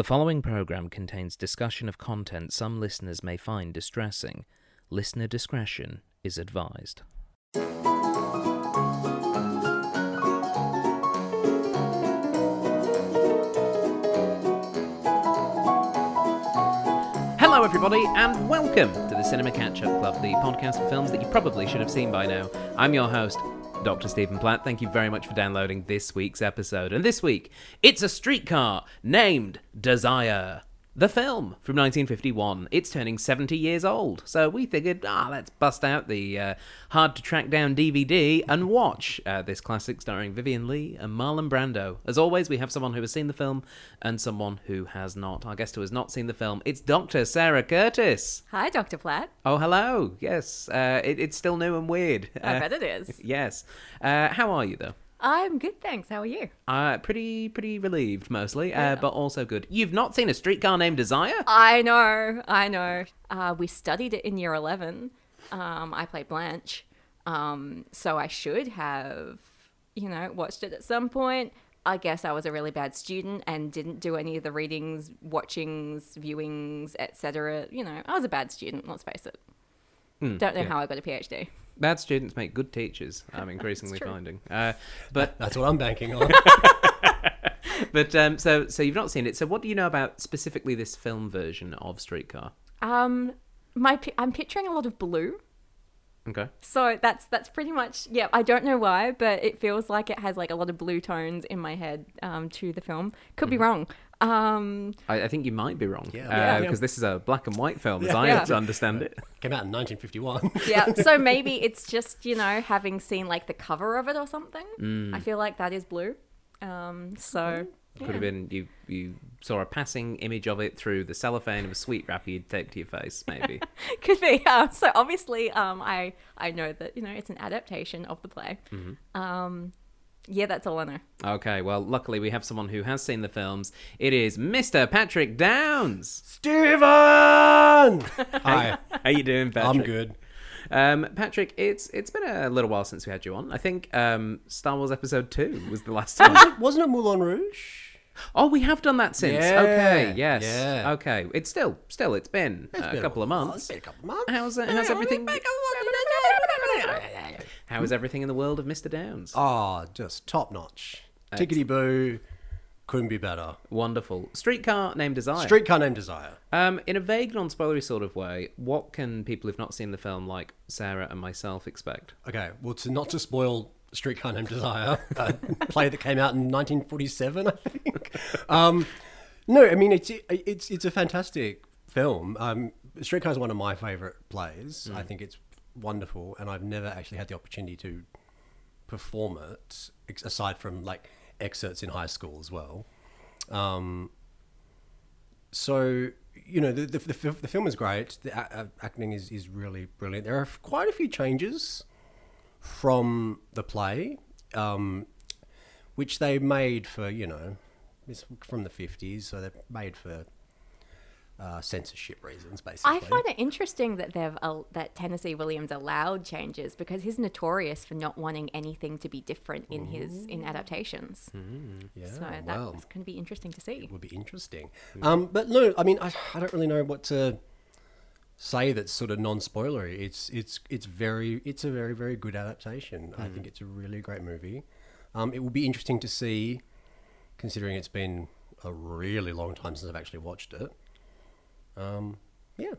The following program contains discussion of content some listeners may find distressing. Listener discretion is advised. Hello, everybody, and welcome to the Cinema Catch Up Club, the podcast for films that you probably should have seen by now. I'm your host, Dr. Stephen Platt. Thank you very much for downloading this week's episode. And this week, it's a streetcar named Desire. The film from 1951. It's turning 70 years old. So we figured, ah, let's bust out the uh, hard to track down DVD and watch uh, this classic starring Vivien Leigh and Marlon Brando. As always, we have someone who has seen the film and someone who has not. Our guest who has not seen the film, it's Dr. Sarah Courtis. Hi, Dr. Platt. Oh, hello. Yes, uh, it, it's still new and weird. I Uh, bet it is. Yes. Uh, how are you, though? I'm good, thanks. How are you? Uh, pretty, pretty relieved mostly, uh, but also good. You've not seen a streetcar named Desire? I know, I know. Uh, we studied it in year 11. Um, I played Blanche. Um, so I should have, you know, watched it at some point. I guess I was a really bad student and didn't do any of the readings, watchings, viewings, etc. You know, I was a bad student, let's face it. Don't know yeah. how I got a PhD. Bad students make good teachers. I'm increasingly finding. Uh, but That's what I'm banking on. but um, so so you've not seen it. So what do you know about specifically this film version of Streetcar? Um, my pi- I'm picturing a lot of blue. Okay. So that's that's pretty much yeah. I don't know why, but it feels like it has like a lot of blue tones in my head um, to the film. Could be wrong. Um, I, I think you might be wrong. Yeah. Because Yeah. this is a black and white film, as Yeah. I Yeah. understand it. Came out in 1951. yeah. So maybe it's just you know having seen like the cover of it or something. I feel like that is blue. Um, so Could have been you. You saw a passing image of it through the cellophane of a sweet wrapper you'd taped to your face, maybe. could be. Uh, so obviously, um, I I know that you know it's an adaptation of the play. Um, yeah, that's all I know. okay. Well, luckily we have someone who has seen the films. It is Mr. Patrick Downes. Stephen! Hi, How you doing, Patrick? I'm good. Um, Patrick, it's it's been a little while since we had you on. I think um, Star Wars Episode Two was the last time. Wasn't it Moulin Rouge? oh, we have done that since. Yeah, Okay, yes. yeah. Okay, it's still still it's been It's a been couple of while. months. It's been a couple of months. How's it- how's everything? How is everything in the world of Mr. Downes? Oh, just top notch. Tickety boo. Couldn't be better. Wonderful. Streetcar named Desire. Streetcar named Desire. Um, in a vague, non-spoilery sort of way, what can people who've not seen the film, like Sarah and myself, expect? Okay, well, to not to spoil Streetcar Named Desire, a play that came out in 1947, I think. Um, no, I mean it's it's it's a fantastic film. Um, Streetcar is one of my favorite plays. I think it's wonderful, and I've never actually had the opportunity to perform it, aside from like excerpts in high school as well. Um, so you know the the, the, the film is great. The acting is, is really brilliant. There are quite a few changes from the play, um, which they made for you know it's from the fifties, so they're made for uh, censorship reasons, basically. I find it interesting that they've uh, that Tennessee Williams allowed changes because he's notorious for not wanting anything to be different in his in adaptations. yeah, So that's well, going to be interesting to see. It would be interesting. Um, but no, I mean, I, I don't really know what to say that's sort of non-spoilery. It's it's it's very it's a very very good adaptation. I think it's a really great movie. Um, it will be interesting to see, considering it's been a really long time since I've actually watched it. Um, yeah,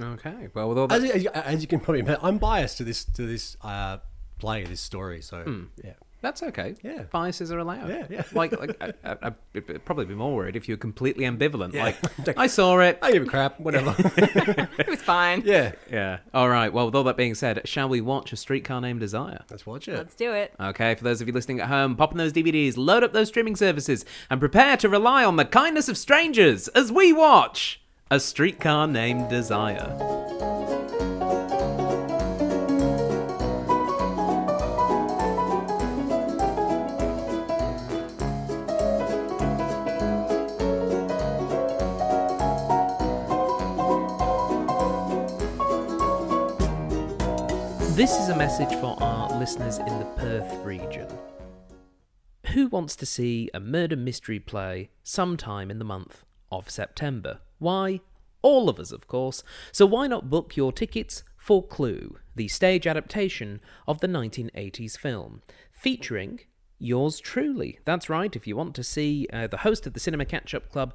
Okay. Well, with all that, as, as, you- as you can probably imagine, I'm biased to this to this uh, play, this story. So yeah, that's okay. Yeah. Biases are allowed. Yeah, yeah. Like, like I, I, I'd probably be more worried if you're completely ambivalent. Yeah. Like, I saw it. I give a crap, whatever. It was fine. yeah, Yeah. All right. Well, with all that being said, shall we watch A Streetcar Named Desire? let's watch it. Let's do it. Okay, for those of you listening at home, pop in those DVDs, load up those streaming services, and prepare to rely on the kindness of strangers as we watch A Streetcar Named Desire. This is a message for our listeners in the Perth region. Who wants to see a murder mystery play sometime in the month of September. Why? All of us, of course. So why not book your tickets for Clue, the stage adaptation of the 1980s film, featuring yours truly. That's right, if you want to see uh, the host of the Cinema Catch Up Club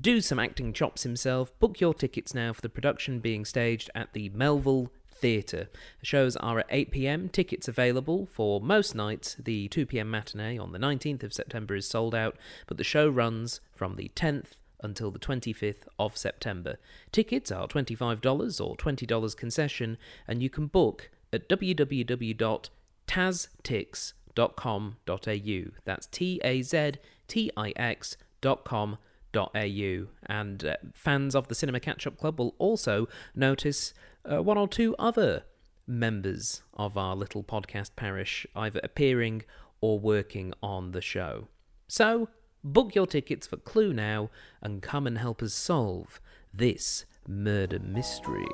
do some acting chops himself, book your tickets now for the production being staged at the Melville Theatre. The shows are at 8 pm. Tickets available for most nights. The 2 pm matinee on the 19th of September is sold out, but the show runs from the 10th until the 25th of September. Tickets are $25 or $20 concession, and you can book at www.taztix.com.au. That's T A Z T I X dot com au and uh, fans of the cinema catch up club will also notice uh, one or two other members of our little podcast parish either appearing or working on the show so book your tickets for clue now and come and help us solve this murder mystery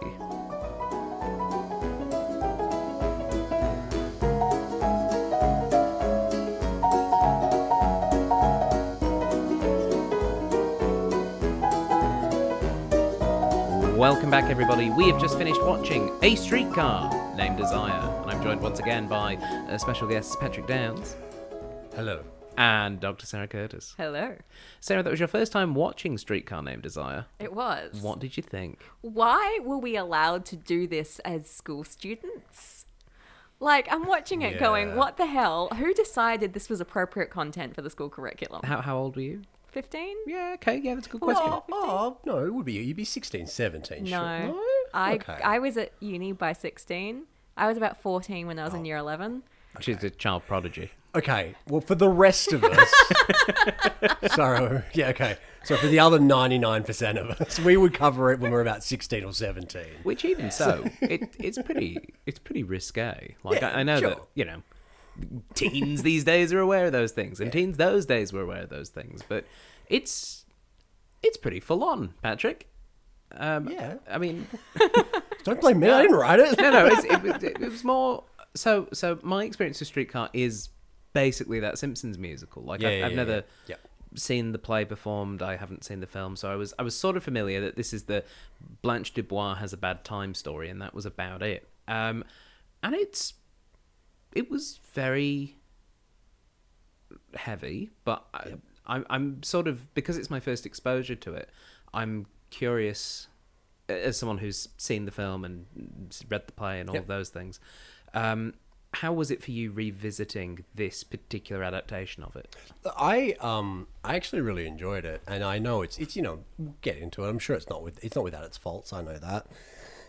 Welcome back, everybody. We have just finished watching A Streetcar Named Desire, and I'm joined once again by uh, special guest Patrick Downes Hello. And Dr. Sarah Courtis. Hello. Sarah, that was your first time watching Streetcar Named Desire. It was. What did you think? Why were we allowed to do this as school students? Like, I'm watching it going, what the hell? Who decided this was appropriate content for the school curriculum? How, how old were you? 15? Yeah, okay, yeah, that's a good question. Oh, oh, no, it would be you. You'd be 16, 17. No. Sure. No? I, Okay. I was at uni by 16. I was about 14 when I was Oh. in year 11. She's a child prodigy. Okay, well, for the rest of us, so yeah, okay. So for the other ninety-nine percent of us, we would cover it when we're about sixteen or seventeen. Which, even so, it, it's pretty it's pretty risque. Like Yeah, I, I know that you know, teens these days are aware of those things, and teens those days were aware of those things. But it's it's pretty full on, Patrick. Um, Yeah. I mean, Don't blame me. I didn't write it. no, no, it's, it, it, it was more. So, so my experience with Streetcar is basically that Simpsons musical. Like Yeah, I've, yeah, I've yeah, never seen the play performed. I haven't seen the film, so I was I was sort of familiar that this is the Blanche Dubois has a bad time story, and that was about it. Um, and it's it was very heavy, but I, I'm I'm sort of because it's my first exposure to it. I'm curious as someone who's seen the film and read the play and all Yep. of those things. Um, how was it for you revisiting this particular adaptation of it? I um I actually really enjoyed it, and I know it's it's you know we'll get into it. I'm sure it's not with it's not without its faults. I know that.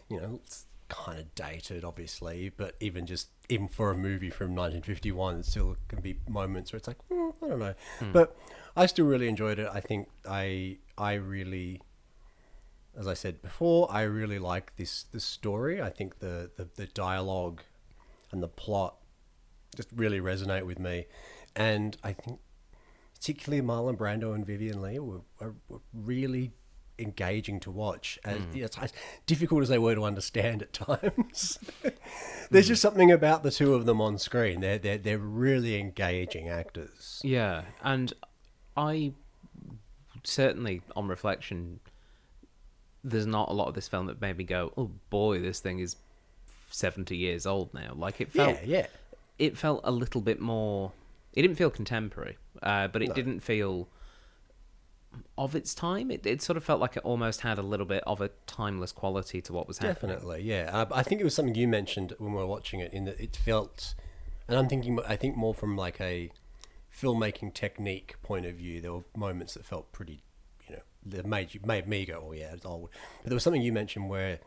You know, it's kind of dated, obviously, but even just even for a movie from 1951, it still can be moments where it's like "Hmm, I don't know. But I still really enjoyed it. I think I I really. As I said before, I really like this this story. I think the, the, the dialogue and the plot just really resonate with me. And I think particularly Marlon Brando and Vivien Leigh were, were, were really engaging to watch. Mm. Yeah, it's as difficult as they were to understand at times. There's just something about the two of them on screen. They're, they're, they're really engaging actors. Yeah, and I certainly, on reflection, there's not a lot of this film that made me go, "Oh boy, this thing is seventy years old now." Like it felt, Yeah, yeah. it felt a little bit more. It didn't feel contemporary, uh, but it didn't feel of its time. It, it sort of felt like it almost had a little bit of a timeless quality to what was happening. Definitely, yeah. Uh, I think it was something you mentioned when we were watching it, in that it felt, and I'm thinking, I think more from like a filmmaking technique point of view. There were moments that felt pretty, you know, that made you made me go, oh yeah, it's old. But there was something you mentioned where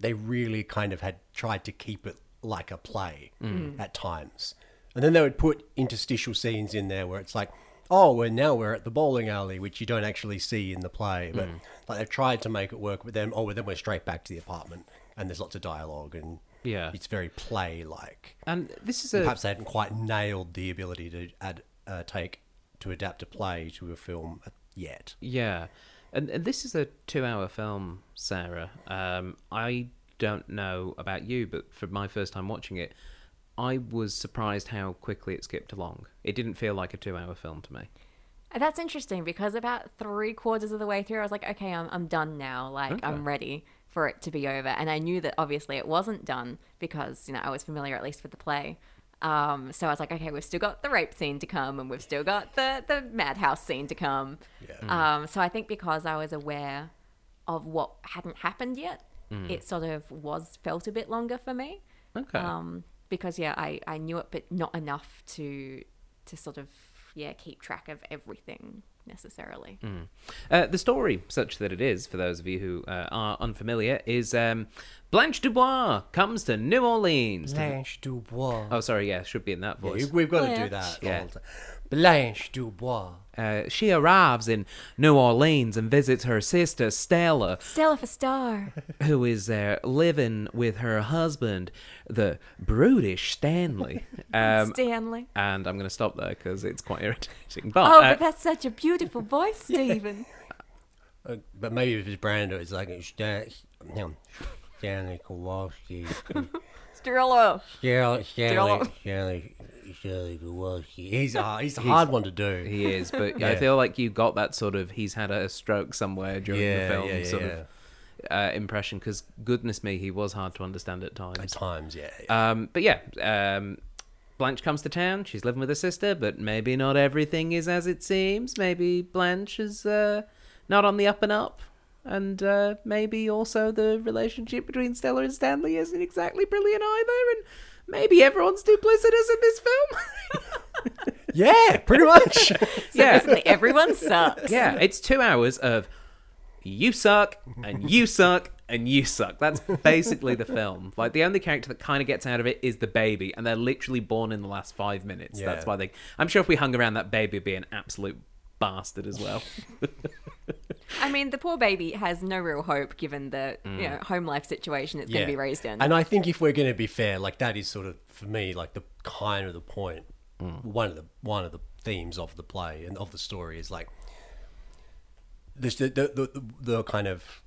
they really kind of had tried to keep it like a play at times, and then they would put interstitial scenes in there where it's like. Oh, well, now we're at the bowling alley, which you don't actually see in the play, but like they've tried to make it work. But then, oh, well, then we're straight back to the apartment, and there's lots of dialogue, and Yeah. it's very play-like. And this is a Perhaps they hadn't quite nailed the ability to add, uh, take, to adapt a play to a film yet. Yeah, and, and this is a two-hour film, Sarah. Um, I don't know about you, but for my first time watching it, I was surprised how quickly it skipped along. It didn't feel like a two-hour film to me. That's interesting because about three quarters of the way through, I was like, okay, I'm, I'm done now. Like, Okay. I'm ready for it to be over. And I knew that obviously it wasn't done because, you know, I was familiar at least with the play. Um, so I was like, okay, we've still got the rape scene to come and we've still got the, the madhouse scene to come. Yeah. Um, so I think because I was aware of what hadn't happened yet, it sort of was felt a bit longer for me. Okay. Um, because yeah, I, I knew it, but not enough to to sort of yeah keep track of everything necessarily. Uh, the story, such that it is, for those of you who uh, are unfamiliar, is um, Blanche Dubois comes to New Orleans. to- Blanche Dubois. oh, sorry, yeah, should be in that Yeah, voice. we've got to do that. Yeah. All the time. Blanche Dubois. Uh, she arrives in New Orleans and visits her sister Stella, Stella for star. who is there living with her husband, the brutish Stanley. Um, Stanley. and I'm going to stop there because it's quite irritating. But, Oh, uh, but that's such a beautiful voice, Stephen. Uh, but maybe if it's Brando, it's like Stan, him, Stanley Kowalski. Stella. Stanley, Stanley, Stella. Stanley, Kowalski. He's, uh, he's a hard one to do. he is, but I feel like you got that sort of he's had a stroke somewhere during Yeah, the film yeah, yeah, sort yeah. of uh, impression because goodness me, he was hard to understand at times. At times. yeah. yeah. Um, but yeah, um, Blanche comes to town. She's living with her sister, but maybe not everything is as it seems. Maybe Blanche is uh, not on the up and up. And uh, maybe also the relationship between Stella and Stanley isn't exactly brilliant either. And maybe everyone's duplicitous in this film. yeah, pretty much. yeah, Basically, everyone sucks. yeah. It's two hours of you suck and you suck and you suck. That's basically the film. Like the only character that kind of gets out of it is the baby, and they're literally born in the last five minutes. That's why they. I'm sure if we hung around that baby, would be an absolute bastard as well. I mean, the poor baby has no real hope given the you mm. know home life situation it's going to be raised in. And I think if we're going to be fair, like that is sort of for me like the kind of the point. Mm. One of the one of the themes of the play and of the story is like this the the, the, the, the kind of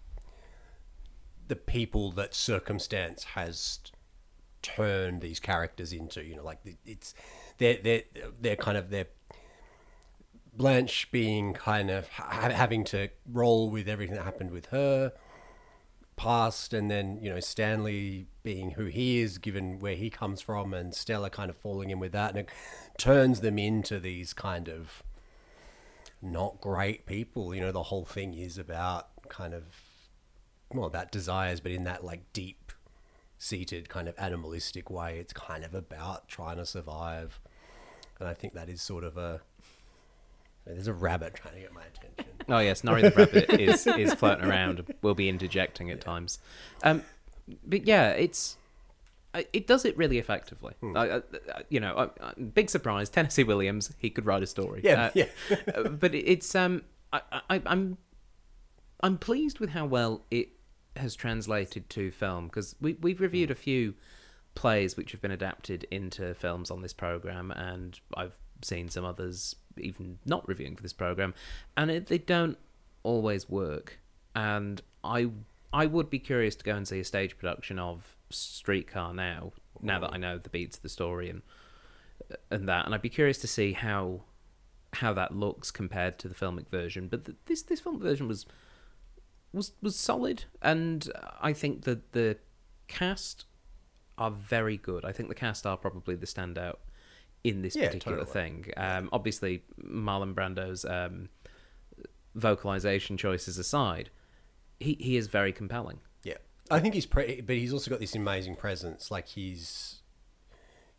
the people that circumstance has turned these characters into. You know, like it's they're they're they're kind of they're Blanche being kind of ha- having to roll with everything that happened with her past, and then you know Stanley being who he is, given where he comes from, and Stella kind of falling in with that, and it turns them into these kind of not great people. You know, the whole thing is about kind of well about desires, but in that like deep seated kind of animalistic way. It's kind of about trying to survive, and I think that is sort of a there's a rabbit trying to get my attention. Oh yes, Nori the rabbit is is floating around. We'll be interjecting at times. Um, but yeah, it's it does it really effectively. Hmm. I, I, you know, I, big surprise. Tennessee Williams, he could write a story. Yeah, Uh, yeah. uh, but it's um, I, I, I'm I'm pleased with how well it has translated to film because we we've reviewed a few plays which have been adapted into films on this program, and I've seen some others even not reviewing for this program, and it, they don't always work. And I I would be curious to go and see a stage production of Streetcar now, now that I know the beats of the story and and that, and I'd be curious to see how how that looks compared to the filmic version. But th this this film version was was was solid, and I think that the cast are very good. I think the cast are probably the standout in this Yeah, particular totally. thing. Um, obviously, Marlon Brando's um, vocalization choices aside, he he is very compelling. Yeah, I think he's pre- but he's also got this amazing presence. Like he's,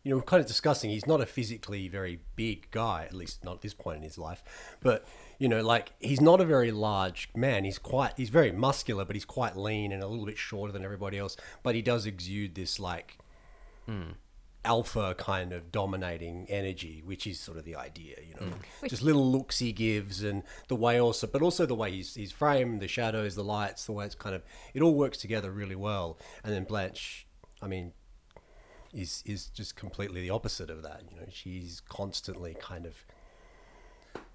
you know, we're kind of discussing. He's not a physically very big guy, at least not at this point in his life. But you know, like he's not a very large man. He's quite, he's very muscular, but he's quite lean and a little bit shorter than everybody else. But he does exude this like. Alpha kind of dominating energy, which is sort of the idea, you know, mm. just little looks he gives, and the way also, but also the way he's, he's framed, the shadows, the lights, the way it's kind of, it all works together really well. And then Blanche, I mean, is is just completely the opposite of that. You know, she's constantly kind of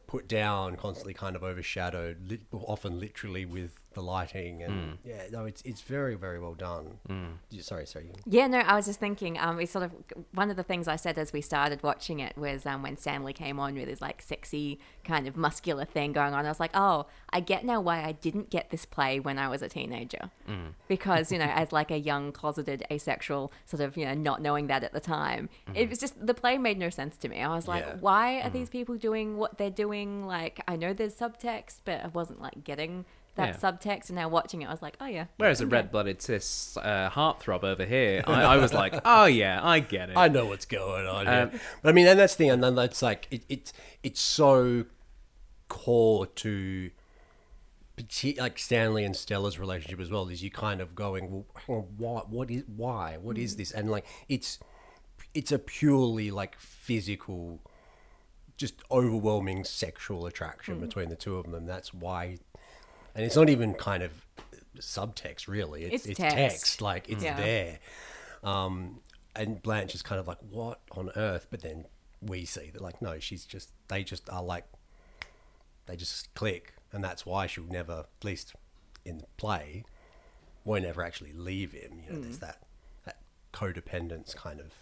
put down, constantly kind of overshadowed, often literally with the lighting, and Hmm. yeah, no, it's it's very very well done. Yeah, Sorry, sorry. Yeah, no, I was just thinking. Um, we sort of one of the things I said as we started watching it was um, when Stanley came on with his like sexy kind of muscular thing going on. I was like, oh, I get now why I didn't get this play when I was a teenager, because you know, as like a young closeted asexual, sort of you know, not knowing that at the time, it was just the play made no sense to me. I was like, Yeah. why are these people doing what they're doing? Like, I know there's subtext, but I wasn't like getting that Yeah. subtext. And now watching it, I was like, oh yeah. Whereas a red-blooded cis uh, heartthrob over here, I, I was like, oh yeah, I get it. I know what's going on. yeah. Um, but I mean, and that's the thing, and then that's like it, it's it's so core to like Stanley and Stella's relationship as well. Is you kind of going, well, on, why? What is why? What is this? And like it's it's a purely like physical, just overwhelming sexual attraction between the two of them. That's why, and it's not even kind of subtext really. It's, It's it's text. text. Like it's Yeah. there. Um, and Blanche is kind of like, what on earth? But then we see that, like, no, she's just, they just are like, they just click. And that's why she'll never, at least in the play, won't ever actually leave him. You know, there's that, that codependence kind of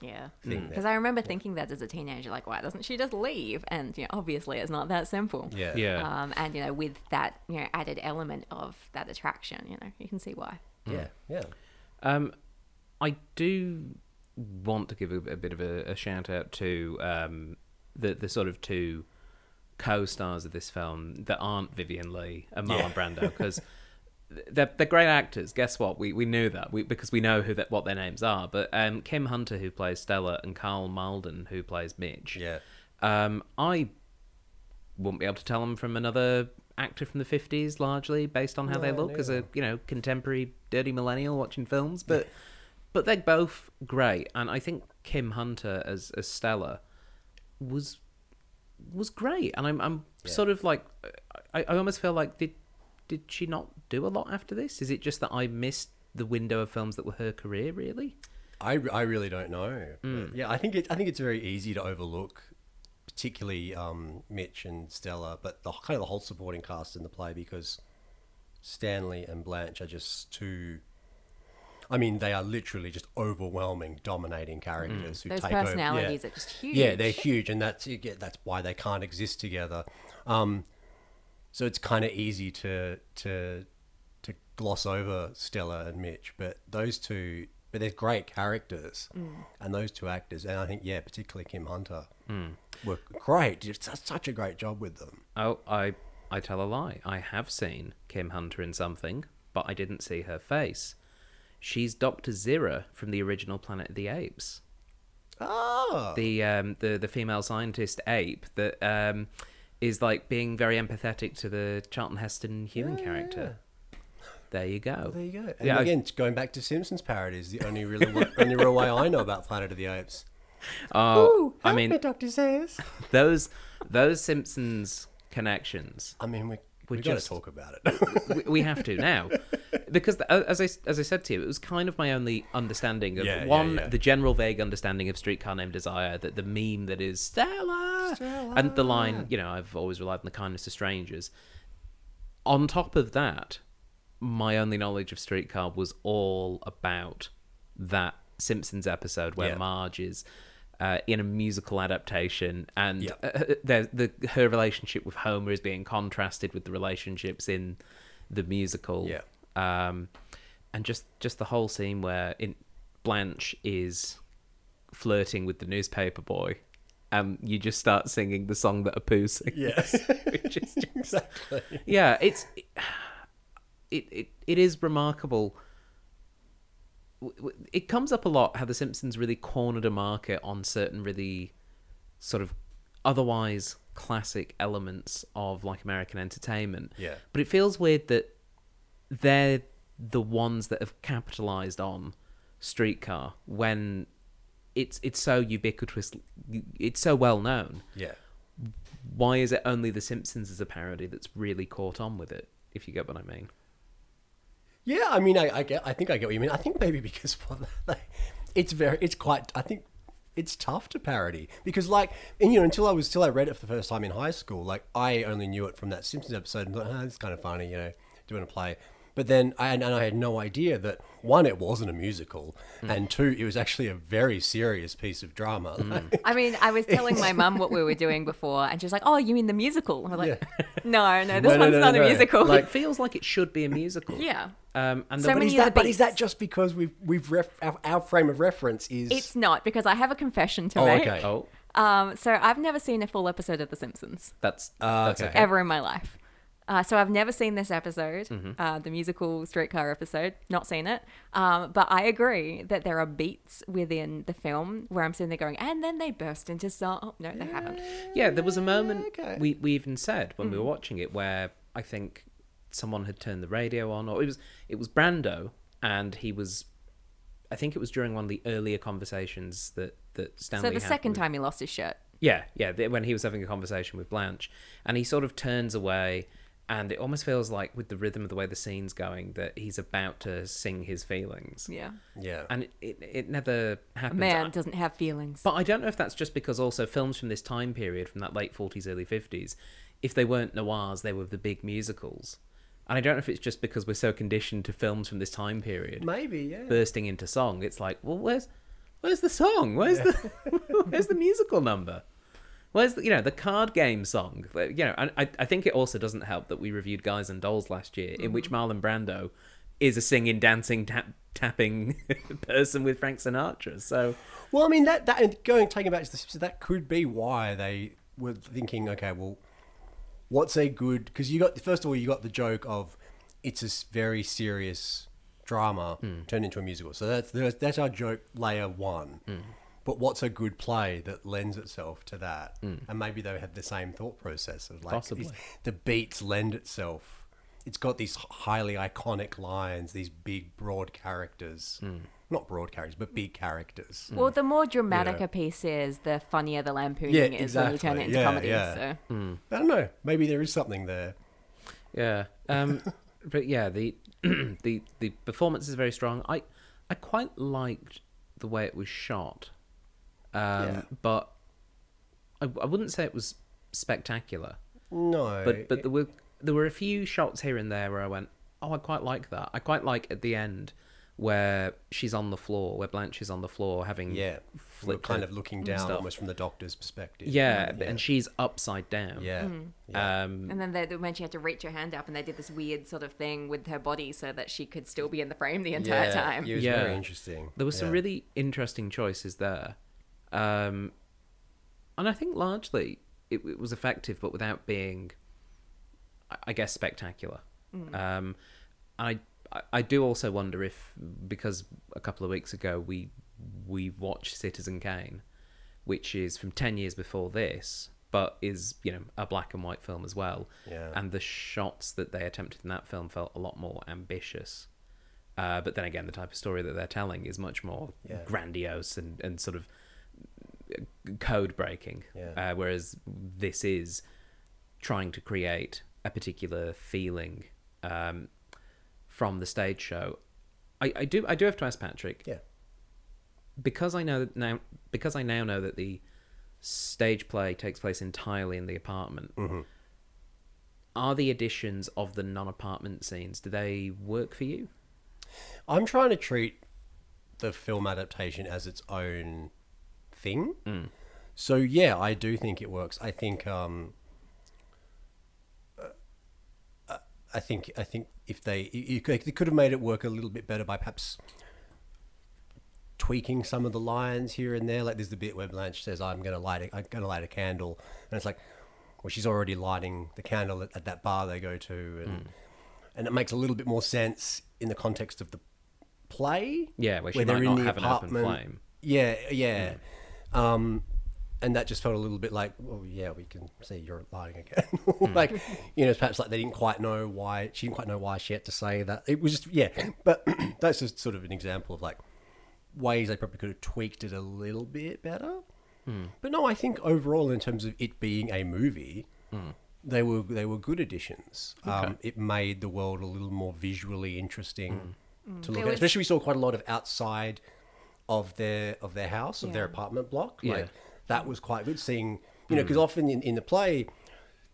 Yeah. Because there. I remember thinking that as a teenager, like, why doesn't she just leave? And you know, obviously, it's not that simple. Yeah. yeah. Um, and you know, with that you know added element of that attraction, you know, you can see why. Yeah. Yeah. Um, I do want to give a, a bit of a, a shout out to um, the the sort of two co-stars of this film that aren't Vivien Leigh and Marlon Yeah. Brando because they're, they're great actors. Guess what? We we knew that we, because we know who that what their names are. But um, Kim Hunter who plays Stella and Karl Malden who plays Mitch. Yeah. Um, I wouldn't be able to tell them from another actor from the 50s largely based on how they No, look as a you know contemporary dirty millennial watching films but but they're both great and i think kim hunter as as stella was was great and i'm i'm Yeah. sort of like I, I almost feel like did did she not do a lot after this is it just that i missed the window of films that were her career really I, I really don't know. But yeah, I think it, I think it's very easy to overlook, particularly um, Mitch and Stella, but the kind of the whole supporting cast in the play because Stanley and Blanche are just too. I mean, they are literally just overwhelming, dominating characters who Those take personalities over. are just huge. Yeah, they're huge, and that's yeah, that's why they can't exist together. Um, so it's kind of easy to to to gloss over Stella and Mitch, but those two, but they're great characters, and those two actors, and I think yeah, particularly Kim Hunter, were great. Did such, such a great job with them. Oh, I I tell a lie. I have seen Kim Hunter in something, but I didn't see her face. She's Doctor Zira from the original Planet of the Apes. Oh, The um the the female scientist ape that um is like being very empathetic to the Charlton Heston human character. There you go. there you go. And Yeah, I- again, going back to Simpsons parodies, the only real only real way I know about Planet of the Apes. Oh, I mean Doctor Zaius. those those Simpsons connections. I mean, we We we got to just- talk about it. we, we have to now because the, as I as I said to you, it was kind of my only understanding of Yeah, yeah, one yeah. the general vague understanding of Streetcar Named Desire that the meme that is Stella, and the line you know I've always relied on the kindness of strangers. On top of that, my only knowledge of Streetcar was all about that Simpsons episode where Yeah. Marge is. Uh, in a musical adaptation, and Yeah. uh, the, the her relationship with Homer is being contrasted with the relationships in the musical. Yeah. Um, and just just the whole scene where in Blanche is flirting with the newspaper boy, and you just start singing the song that Apu sings. yes, which is just, exactly. yeah, it's it, it it is remarkable. It comes up a lot how the Simpsons really cornered a market on certain really sort of otherwise classic elements of like American entertainment. Yeah. But it feels weird that they're the ones that have capitalized on Streetcar when it's it's so ubiquitous it's so well known Yeah. why is it only The Simpsons as a parody that's really caught on with it? If you get what I mean. Yeah, I mean, I, I get, I think I get what you mean. I think maybe because well, like, it's very, it's quite. I think it's tough to parody because, like, and you know, until I was, till I read it for the first time in high school, like, I only knew it from that Simpsons episode and thought, oh, it's kind of funny, you know. doing a play. But then, I, and I had no idea that one, it wasn't a musical, Hmm. and two, it was actually a very serious piece of drama. Like, I mean, I was telling my mum what we were doing before, and she was like, "Oh, you mean the musical?" I'm like, "No, no, this No, no, one's no, not no. a musical." Like- it feels like it should be a musical. yeah, Um, and So the, but, many is that, but is that just because we've we've ref, our, our frame of reference is? it's not because I have a confession to Oh, make. okay. oh, Um, so I've never seen a full episode of The Simpsons that's Ah, that's okay. okay. ever in my life. Uh, so I've never seen this episode, Mm-hmm. uh, the musical streetcar episode. Not seen it, um, but I agree that there are beats within the film where I'm sitting there going, and then they burst into song. Oh, no, they haven't. Yeah, there was a moment okay. we we even said when we were watching it where I think someone had turned the radio on, or it was it was Brando, and he was, I think it was during one of the earlier conversations that that Stanley. So the had second with- time he lost his shirt. Yeah, yeah, the- when he was having a conversation with Blanche, and he sort of turns away, and it almost feels like with the rhythm of the way the scene's going that he's about to sing his feelings. Yeah, yeah. And it, it, it never a happens. man I- doesn't have feelings. But I don't know if that's just because also films from this time period, from that late 40s, early 50s, if they weren't noirs, they were the big musicals. And I don't know if it's just because we're so conditioned to films from this time period Maybe, yeah. bursting into song. It's like, well, where's where's the song? Where's the where's the musical number? Where's the you know the card game song? You know, and I I think it also doesn't help that we reviewed Guys and Dolls last year, in which mm-hmm. Marlon Brando is a singing, dancing, tap, tapping person with Frank Sinatra. So Well, I mean that that and going taking back to the that could be why they were thinking, okay, well, what's a good? Because you got first of all, you got the joke of it's a very serious drama hmm. turned into a musical. So that's that's, our joke layer one. Hmm. But what's a good play that lends itself to that? Hmm. And maybe they had the same thought process of like Possibly. the beats lend itself. It's got these highly iconic lines, these big broad characters. Not broad characters, but big characters. Well, the more dramatic Yeah. a piece is, the funnier the lampooning Yeah, is when you turn exactly. it into Yeah, comedy. yeah. So I don't know. Maybe there is something there. Yeah. Um, but yeah, the the the performance is very strong. I I quite liked the way it was shot, um, Yeah. but I, I wouldn't say it was spectacular. No, But but there were there were a few shots here and there where I went, oh, I quite like that. I quite like at the end where she's on the floor, where Blanche is on the floor having yeah, flipped kind of looking down stuff. almost from the doctor's perspective. Yeah, and she's upside down. yeah, yeah. Um, And then they, when she had to reach her hand up, and they did this weird sort of thing with her body so that she could still be in the frame the entire yeah, time. It was Yeah. very interesting. There were some really interesting choices there, um, and I think largely it, it was effective, but without being, I- I guess, spectacular. Um, I I- I do also wonder if because a couple of weeks ago we we watched Citizen Kane, which is from ten years before this, but is you know a black and white film as well, Yeah. and the shots that they attempted in that film felt a lot more ambitious. Uh, but then again, the type of story that they're telling is much more Yeah. grandiose and, and sort of code breaking. Yeah. Uh, whereas this is trying to create a particular feeling um, from the stage show. I, I do I do have to ask Patrick Yeah. because I know that now because I now know that the stage play takes place entirely in the apartment. Mm-hmm. Are the additions of the non-apartment scenes do they work for you? I'm trying to treat the film adaptation as its own thing. So yeah, I do think it works. I think um, uh, I think I think if they you could, they could have made it work a little bit better by perhaps tweaking some of the lines here and there. Like there's the bit where Blanche says, "I'm going to light a, I'm going to light a candle," and it's like, well, she's already lighting the candle at, at that bar they go to, and and it makes a little bit more sense in the context of the play. Yeah, where she might not have an open flame. Yeah, yeah. Um, and that just felt a little bit like, well, yeah, we can see you're lying again. candle. Hmm. like, you know, perhaps like they didn't quite know why she didn't quite know why she had to say that. It was just yeah, but that's just sort of an example of like ways they probably could have tweaked it a little bit better. Hmm. But no, I think overall, in terms of it being a movie, they were they were good additions. Um, it made the world a little more visually interesting to look There at. was- Especially, we saw quite a lot of outside of their of their house of their apartment block. Yeah. Like that was quite good seeing. You know, because hmm. often in, in the play,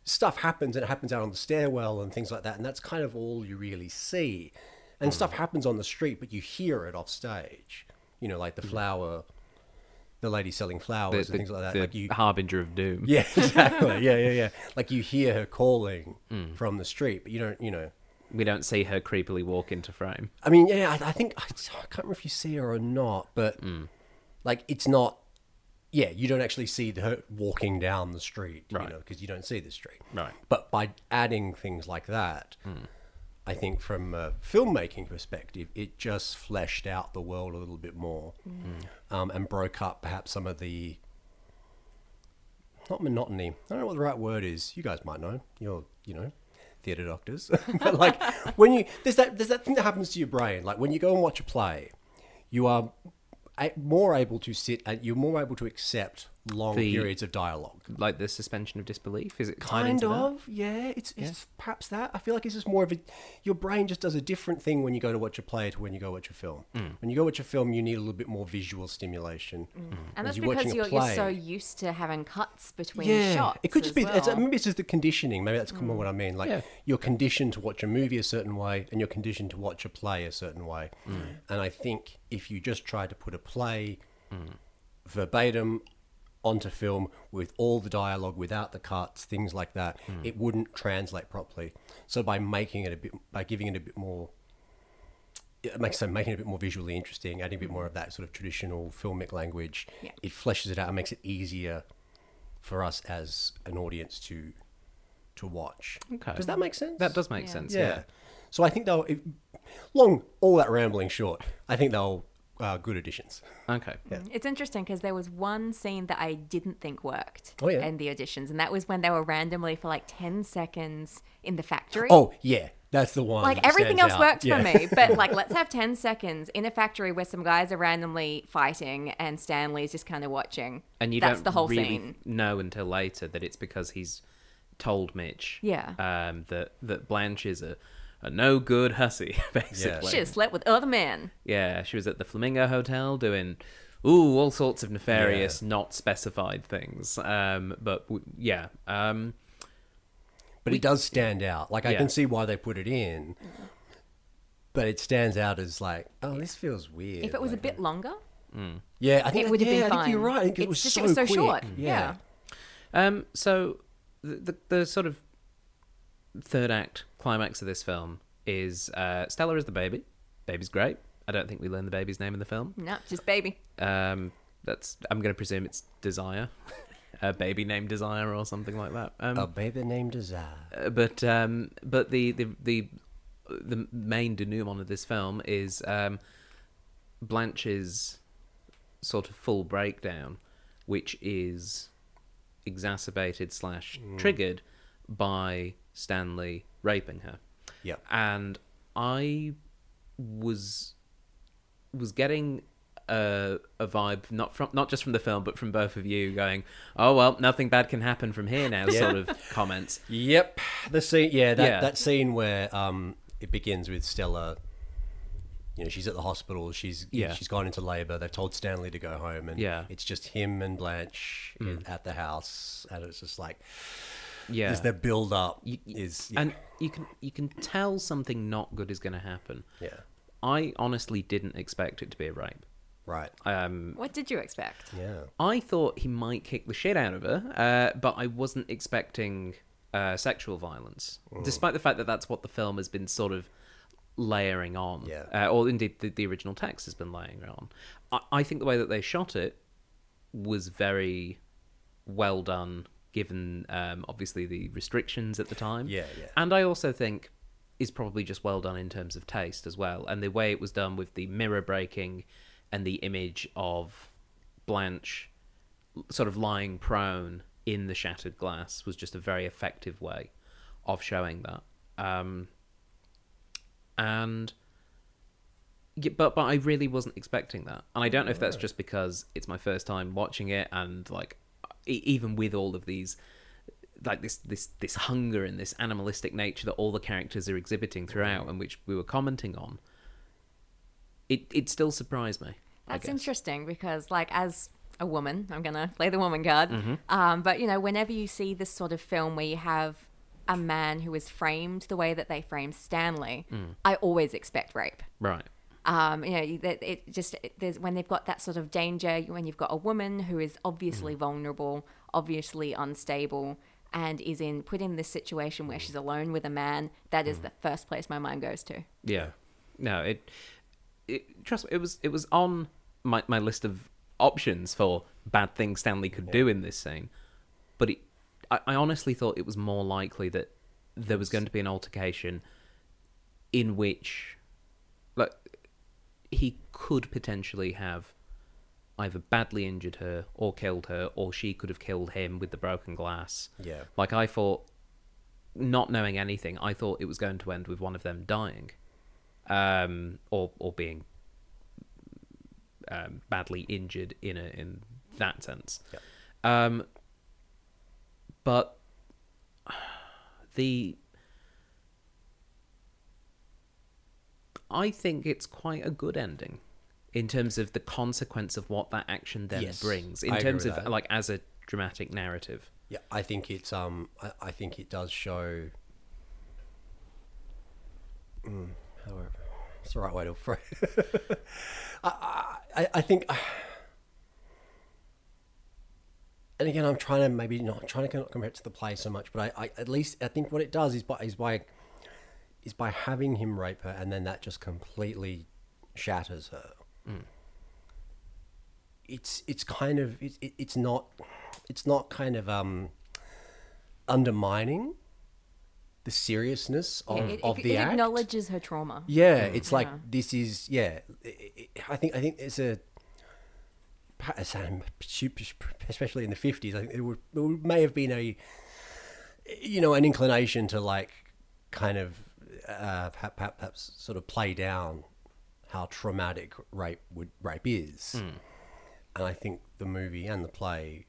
stuff happens and it happens out on the stairwell and things like that, and that's kind of all you really see. And hmm. stuff happens on the street, but you hear it off stage. You know, like the hmm. flower, the lady selling flowers and things like that. the like you, harbinger of doom. yeah, exactly. yeah, yeah, yeah. Like you hear her calling from the street, but you don't, you know. We don't see her creepily walk into frame. I mean, yeah, I, I think I, I can't remember if you see her or not, but like it's not. Yeah, you don't actually see her walking down the street, Right. you know, because you don't see the street. Right. But by adding things like that, I think from a filmmaking perspective, it just fleshed out the world a little bit more, um, and broke up perhaps some of the not monotony. I don't know what the right word is. You guys might know. You're, you know, theatre doctors. but like when you there's that there's that thing that happens to your brain. Like when you go and watch a play, you are more able to sit and you're more able to accept long The- periods of dialogue. Like the suspension of disbelief. Is it tied Kind into that? of, yeah. It's, it's perhaps that. I feel like it's just more of a. Your brain just does a different thing when you go to watch a play to when you go watch a film. Mm. When you go watch a film, you need a little bit more visual stimulation. Mm. Mm. And that's you're because you're, you're so used to having cuts between yeah, shots. it could just as be. It's, maybe it's just the conditioning. Maybe that's more mm. what I mean. Like Yeah. you're conditioned to watch a movie a certain way, and you're conditioned to watch a play a certain way. And I think if you just try to put a play verbatim onto film with all the dialogue, without the cuts, things like that, hmm. it wouldn't translate properly. So by making it a bit, by giving it a bit more. It makes so making it a bit more visually interesting, adding a bit hmm. more of that sort of traditional filmic language. Yeah. It fleshes it out and makes it easier for us as an audience to to watch. Okay. Does that make sense? That does make Yeah. sense. Yeah. Yeah. So I think they'll if, long all that rambling short. I think they'll uh, good additions. Okay. Yeah. It's interesting because there was one scene that I didn't think worked Oh, yeah. in the auditions, and that was when they were randomly for like 10 seconds in the factory. Oh yeah, that's the one. like that everything else out. worked Yeah. for me, but like let's have 10 seconds in a factory where some guys are randomly fighting and Stanley's just kind of watching. And you That's don't the whole really scene. know until later that it's because he's told Mitch Yeah. um, that that Blanche is a, a no good hussy, basically. She has slept with other men. Yeah, she was at the Flamingo Hotel doing ooh all sorts of nefarious, not specified things. Um, but w- yeah, um, but it does stand out. Like I Yeah. can see why they put it in, but it stands out as like, oh, this feels weird. If it was a bit longer, yeah, I think it would have yeah, been I fine. think you're right. I think it was just- so it was so quick. short. Yeah. Yeah. um, so the, the the sort of third act climax of this film is uh, Stella is the baby. Baby's great. I don't think we learn the baby's name in the film. no, just baby. Um, that's I'm going to presume it's Desire, a baby named Desire or something like that. Um, A baby named Desire. Uh, but um, but the, the the the main denouement of this film is um, Blanche's sort of full breakdown, which is exacerbated slash triggered by Stanley raping her, Yeah. and I was was getting a, a vibe not from not just from the film but from both of you going oh well nothing bad can happen from here now sort of comments Yep. The scene, yeah, that, Yeah. that scene where um, it begins with Stella. You know, she's at the hospital. She's Yeah. she's gone into labor. They've told Stanley to go home, and Yeah. Mm. it's just him and Blanche in, at the house, and it's just like yeah is their build up You- you- is yeah, and you can you can tell something not good is going to happen. yeah I honestly didn't expect it to be a rape. right Um, What did you expect? yeah I thought he might kick the shit out of her, uh, but I wasn't expecting uh, sexual violence, despite the fact that that's what the film has been sort of layering on, Yeah. uh, or indeed the, the original text has been layering on. I, I think the way that they shot it was very well done, given um, obviously the restrictions at the time. Yeah, yeah. And I also think is probably just well done in terms of taste as well, and the way it was done with the mirror breaking and the image of Blanche sort of lying prone in the shattered glass was just a very effective way of showing that. Um, and yeah, but but I really wasn't expecting that, and I don't know if that's just because it's my first time watching it, and like even with all of these like this this this hunger and this animalistic nature that all the characters are exhibiting throughout, and which we were commenting on, it it still surprised me. That's interesting because, like, as a woman. I'm gonna play the woman card. Mm-hmm. Um, but you know, whenever you see this sort of film where you have a man who is framed the way that they frame Stanley, Mm. I always expect rape. Right. Um, you know, that it just it, there's when they've got that sort of danger when you've got a woman who is Mm. obviously vulnerable, obviously unstable, and is in put in this situation Mm. where she's alone with a man. That is the first place my mind goes to. Yeah. No, it, it trust me, it was it was on my, my list of options for bad things Stanley could do in this scene. But it, I, I honestly thought it was more likely that there was going to be an altercation in which like he could potentially have either badly injured her or killed her or she could have killed him with the broken glass. Yeah. Like I thought not knowing anything, I thought it was going to end with one of them dying, um, or or being um, badly injured in a, in that sense. Yeah. Um, but the I think it's quite a good ending in terms of the consequence of what that action then Yes, brings in I terms of that. like as a dramatic narrative. Yeah, I think it's um, I, I think it does show. Mm, however, it's the right way to phrase. I, I, I think, and again, I'm trying to maybe not trying to not compare it to the play so much, but I, I at least I think what it does is by is by is by having him rape her, and then that just completely shatters her. It's it's kind of it, it, it's not it's not kind of um undermining the seriousness of, it, of it, the it act. acknowledges her trauma. Yeah, it's like Yeah. this is yeah. i i I think I think it's a pa- especially in the fifties. I think it, would, it would- may have been a you know an inclination to like kind of uh, perhaps, sort of play down how traumatic rape would rape is, and I think the movie and the play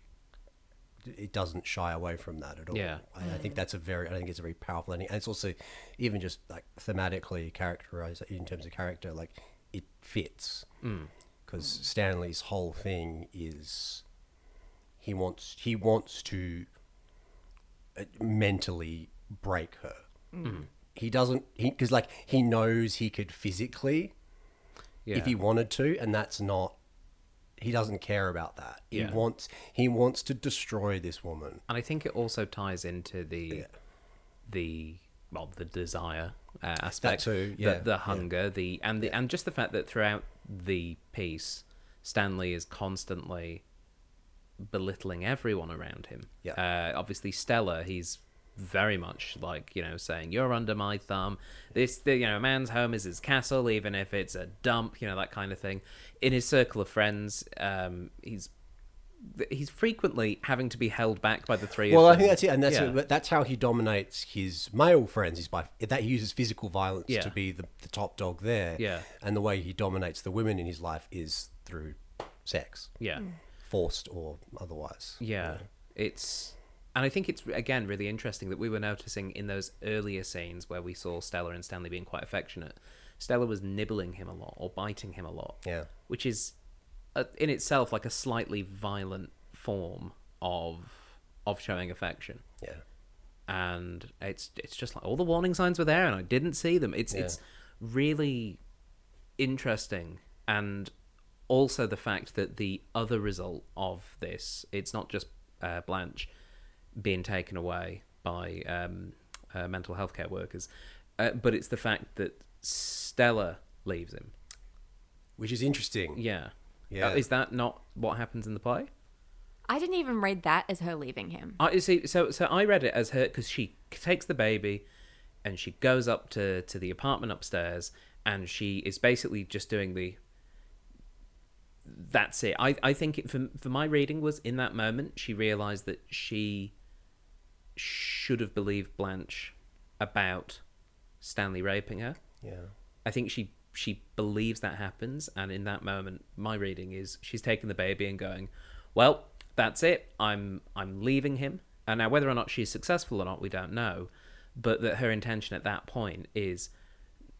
it doesn't shy away from that at all. Yeah. I, I think that's a very, I think it's a very powerful ending, and it's also even just like thematically characterized in terms of character, like it fits because Stanley's whole thing is he wants he wants to uh, mentally break her. He doesn't he because like he knows he could physically Yeah. if he wanted to, and that's not. He doesn't care about that. He Yeah. wants he wants to destroy this woman. and I think it also ties into the the well the desire uh, aspect, too, the- yeah, the, yeah. hunger, the and the and just the fact that throughout the piece, Stanley is constantly belittling everyone around him. Yeah. Uh, obviously, Stella, he's very much like you know saying you're under my thumb. This the, you know a man's home is his castle, even if it's a dump. You know that kind of thing. In his circle of friends, um, he's he's frequently having to be held back by the three Well, of I think that's it, and that's Yeah. it, that's how he dominates his male friends. Is by that he uses physical violence Yeah. to be the, the top dog there. Yeah. and the way he dominates the women in his life is through sex, Yeah. forced or otherwise. Yeah. It's and I think it's again really interesting that we were noticing in those earlier scenes where we saw Stella and Stanley being quite affectionate. Stella was nibbling him a lot or biting him a lot. Yeah. Which is uh, in itself like a slightly violent form of of showing affection. Yeah, and it's it's just like all the warning signs were there and I didn't see them. It's Yeah. it's really interesting and also the fact that the other result of this it's not just uh, Blanche being taken away by um, uh, mental health care workers, uh, but it's the fact that Stella leaves him. which is interesting. Yeah. Yeah. Uh, is that not what happens in the play? I didn't even read that as her leaving him. I you see. So, so I read it as her because she takes the baby, and she goes up to to the apartment upstairs, and she is basically just doing the. That's it. I I think it, for for my reading was in that moment she realized that she should have believed Blanche about Stanley raping her. Yeah, I think she she believes that happens, and in that moment, my reading is she's taking the baby and going, "Well, that's it. I'm I'm leaving him." And now, whether or not she's successful or not, we don't know. But that her intention at that point is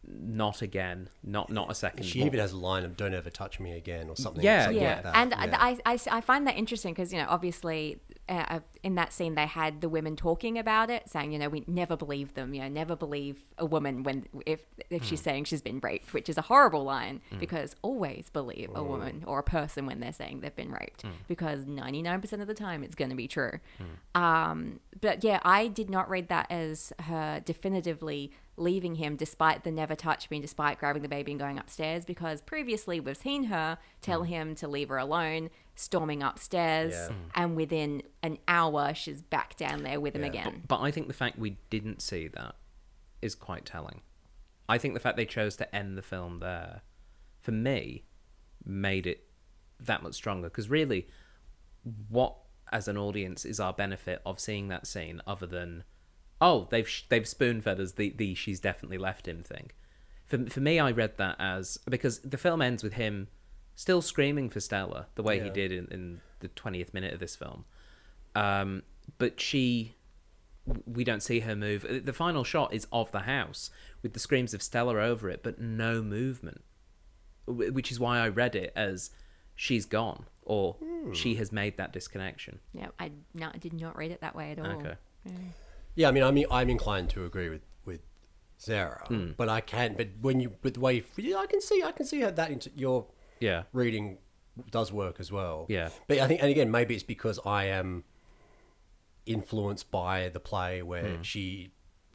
not again, not not a second. She more. even has a line of "Don't ever touch me again" or something. Yeah, something yeah, like that. and yeah. I, I, I find that interesting because you know obviously uh, in that scene they had the women talking about it, saying you know we never believe them, you know never believe a woman when if if she's saying she's been raped, which is a horrible line because always believe a woman or a person when they're saying they've been raped because ninety nine percent of the time it's going to be true. Um, but yeah, I did not read that as her definitively leaving him despite the never touch me, despite grabbing the baby and going upstairs, because previously we've seen her tell hmm. him to leave her alone, storming upstairs, Yeah. Hmm. and within an hour she's back down there with him Yeah. again. But I think the fact we didn't see that is quite telling. I think the fact they chose to end the film there, for me, made it that much stronger. Because really, what as an audience is our benefit of seeing that scene, other than, oh, they've sh- they've spoon fed us the the she's definitely left him thing. For for me, I read that as because the film ends with him still screaming for Stella the way he did in, in the twentieth minute of this film. Um, but she we don't see her move. Uh, The final shot is of the house with the screams of Stella over it, but no movement. Which is why I read it as she's gone or she has made that disconnection. Yeah, I no, I did not read it that way at all. Okay. Yeah, I mean, I mean, I'm inclined to agree with with Sarah, Hmm. but I can't. But when you, but the way you, I can see, I can see how that into your Yeah. reading does work as well. Yeah. but I think, and again, maybe it's because I am influenced by the play where she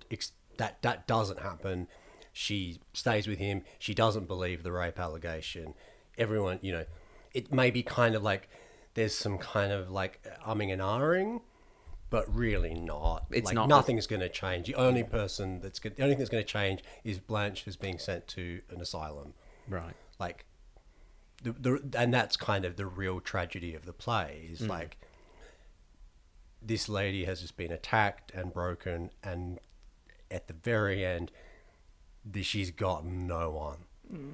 ex- that that doesn't happen. She stays with him. She doesn't believe the rape allegation. Everyone, you know, it may be kind of like there's some kind of like umming and ahhing, but really not. It's like not- nothing's going to change. The only person that's go- the only thing that's going to change is Blanche is being sent to an asylum. Right. Like, the, the and that's kind of the real tragedy of the play Mm. is like this lady has just been attacked and broken, and at the very end, the, she's got no one.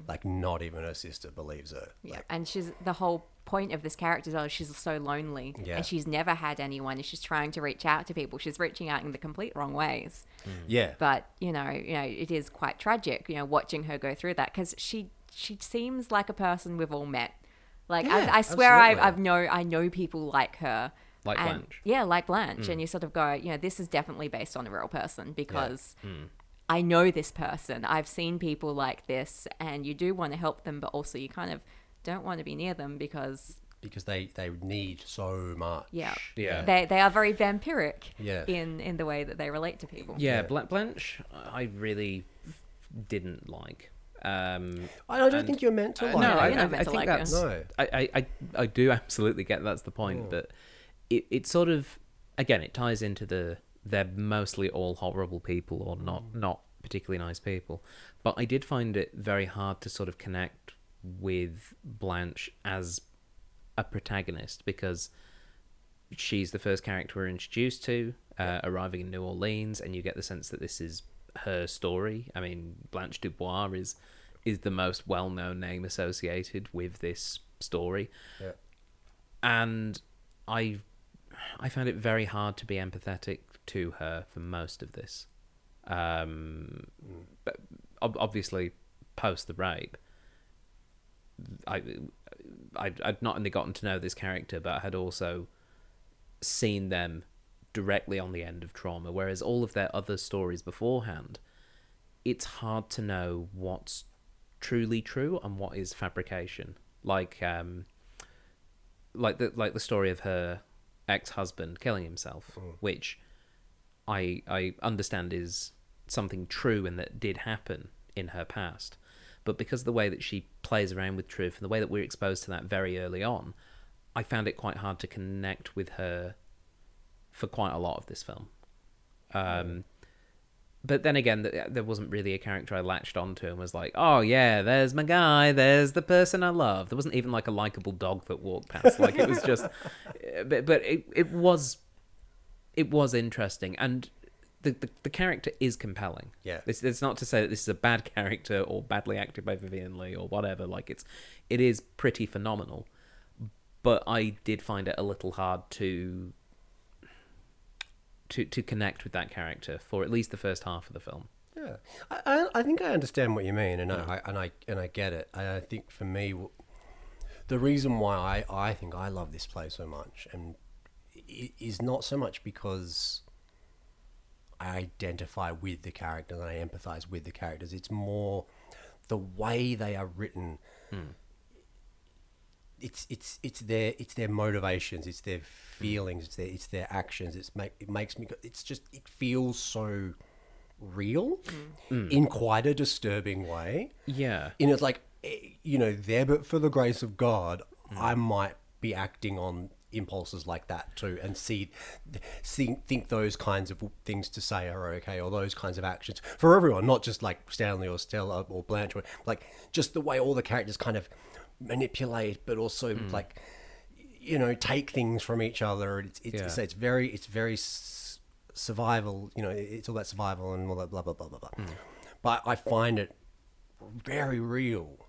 Like, not even her sister believes her. Mm. Yeah, Like, and she's the whole point of this character is oh, she's so lonely, Yeah. and she's never had anyone, and she's trying to reach out to people. She's reaching out in the complete wrong ways. yeah. But you know, you know, it is quite tragic. You know, watching her go through that because she she seems like a person we've all met. Like Yeah, I, I swear, I absolutely. I've know I know people like her. Like and- Blanche. Yeah, like Blanche, and you sort of go, you know, this is definitely based on a real person because. Hmm. I know this person. I've seen people like this, and you do want to help them, but also you kind of don't want to be near them because because they, they need so much. yeah, Yeah. they they are very vampiric Yeah. in in the way that they relate to people. Yeah, Yeah. Blanche, I really didn't like. Um, I don't And- think you're meant to Uh, like no. I, You're I, not meant I to think like that's. No. I, I, I, I do absolutely get that's the point, Oh. but it, it sort of again it ties into the they're mostly all horrible people or not not particularly nice people. But I did find it very hard to sort of connect with Blanche as a protagonist because she's the first character we're introduced to, uh, arriving in New Orleans, and you get the sense that this is her story. I mean, Blanche Dubois is is the most well known name associated with this story, Yeah. and I I found it very hard to be empathetic to her for most of this. Um, but obviously, post the rape, I, I I'd not only gotten to know this character, but I had also seen them directly on the end of trauma. Whereas all of their other stories beforehand, it's hard to know what's truly true and what is fabrication. Like um, like the like the story of her ex husband killing himself, which I I understand is something true and that did happen in her past. But because of the way that she plays around with truth and the way that we're exposed to that very early on, I found it quite hard to connect with her for quite a lot of this film. Um, but then again, th- there wasn't really a character I latched onto and was like, "Oh yeah, there's my guy, there's the person I love." There wasn't even like a likable dog that walked past. Like it was just, but, but it it was, it was interesting, and the the, the character is compelling. Yeah. it's, it's not to say that this is a bad character or badly acted by Vivien Leigh or whatever. Like it's, it is pretty phenomenal, but I did find it a little hard to to to connect with that character for at least the first half of the film. Yeah, I, I, I think I understand what you mean, and I, and I and I get it. And I think for me, the reason why I, I think I love this play so much, and i- is not so much because I identify with the characters and I empathize with the characters. It's more the way they are written. Hmm. It's it's it's their it's their motivations, it's their hmm. feelings, it's their it's their actions. It's make it makes me. It's just it feels so real hmm. in quite a disturbing way. Yeah. And it's like, eh, you know, there but for the grace of God, I might be acting on impulses like that too, and see, see, think those kinds of things to say are okay, or those kinds of actions for everyone, not just like Stanley or Stella or Blanche, or like just the way all the characters kind of manipulate, but also hmm. like, you know, take things from each other. It's it's, it's, Yeah. it's very it's very s- survival. You know, it's all about survival and all that blah blah blah blah blah. Hmm. But I find it very real.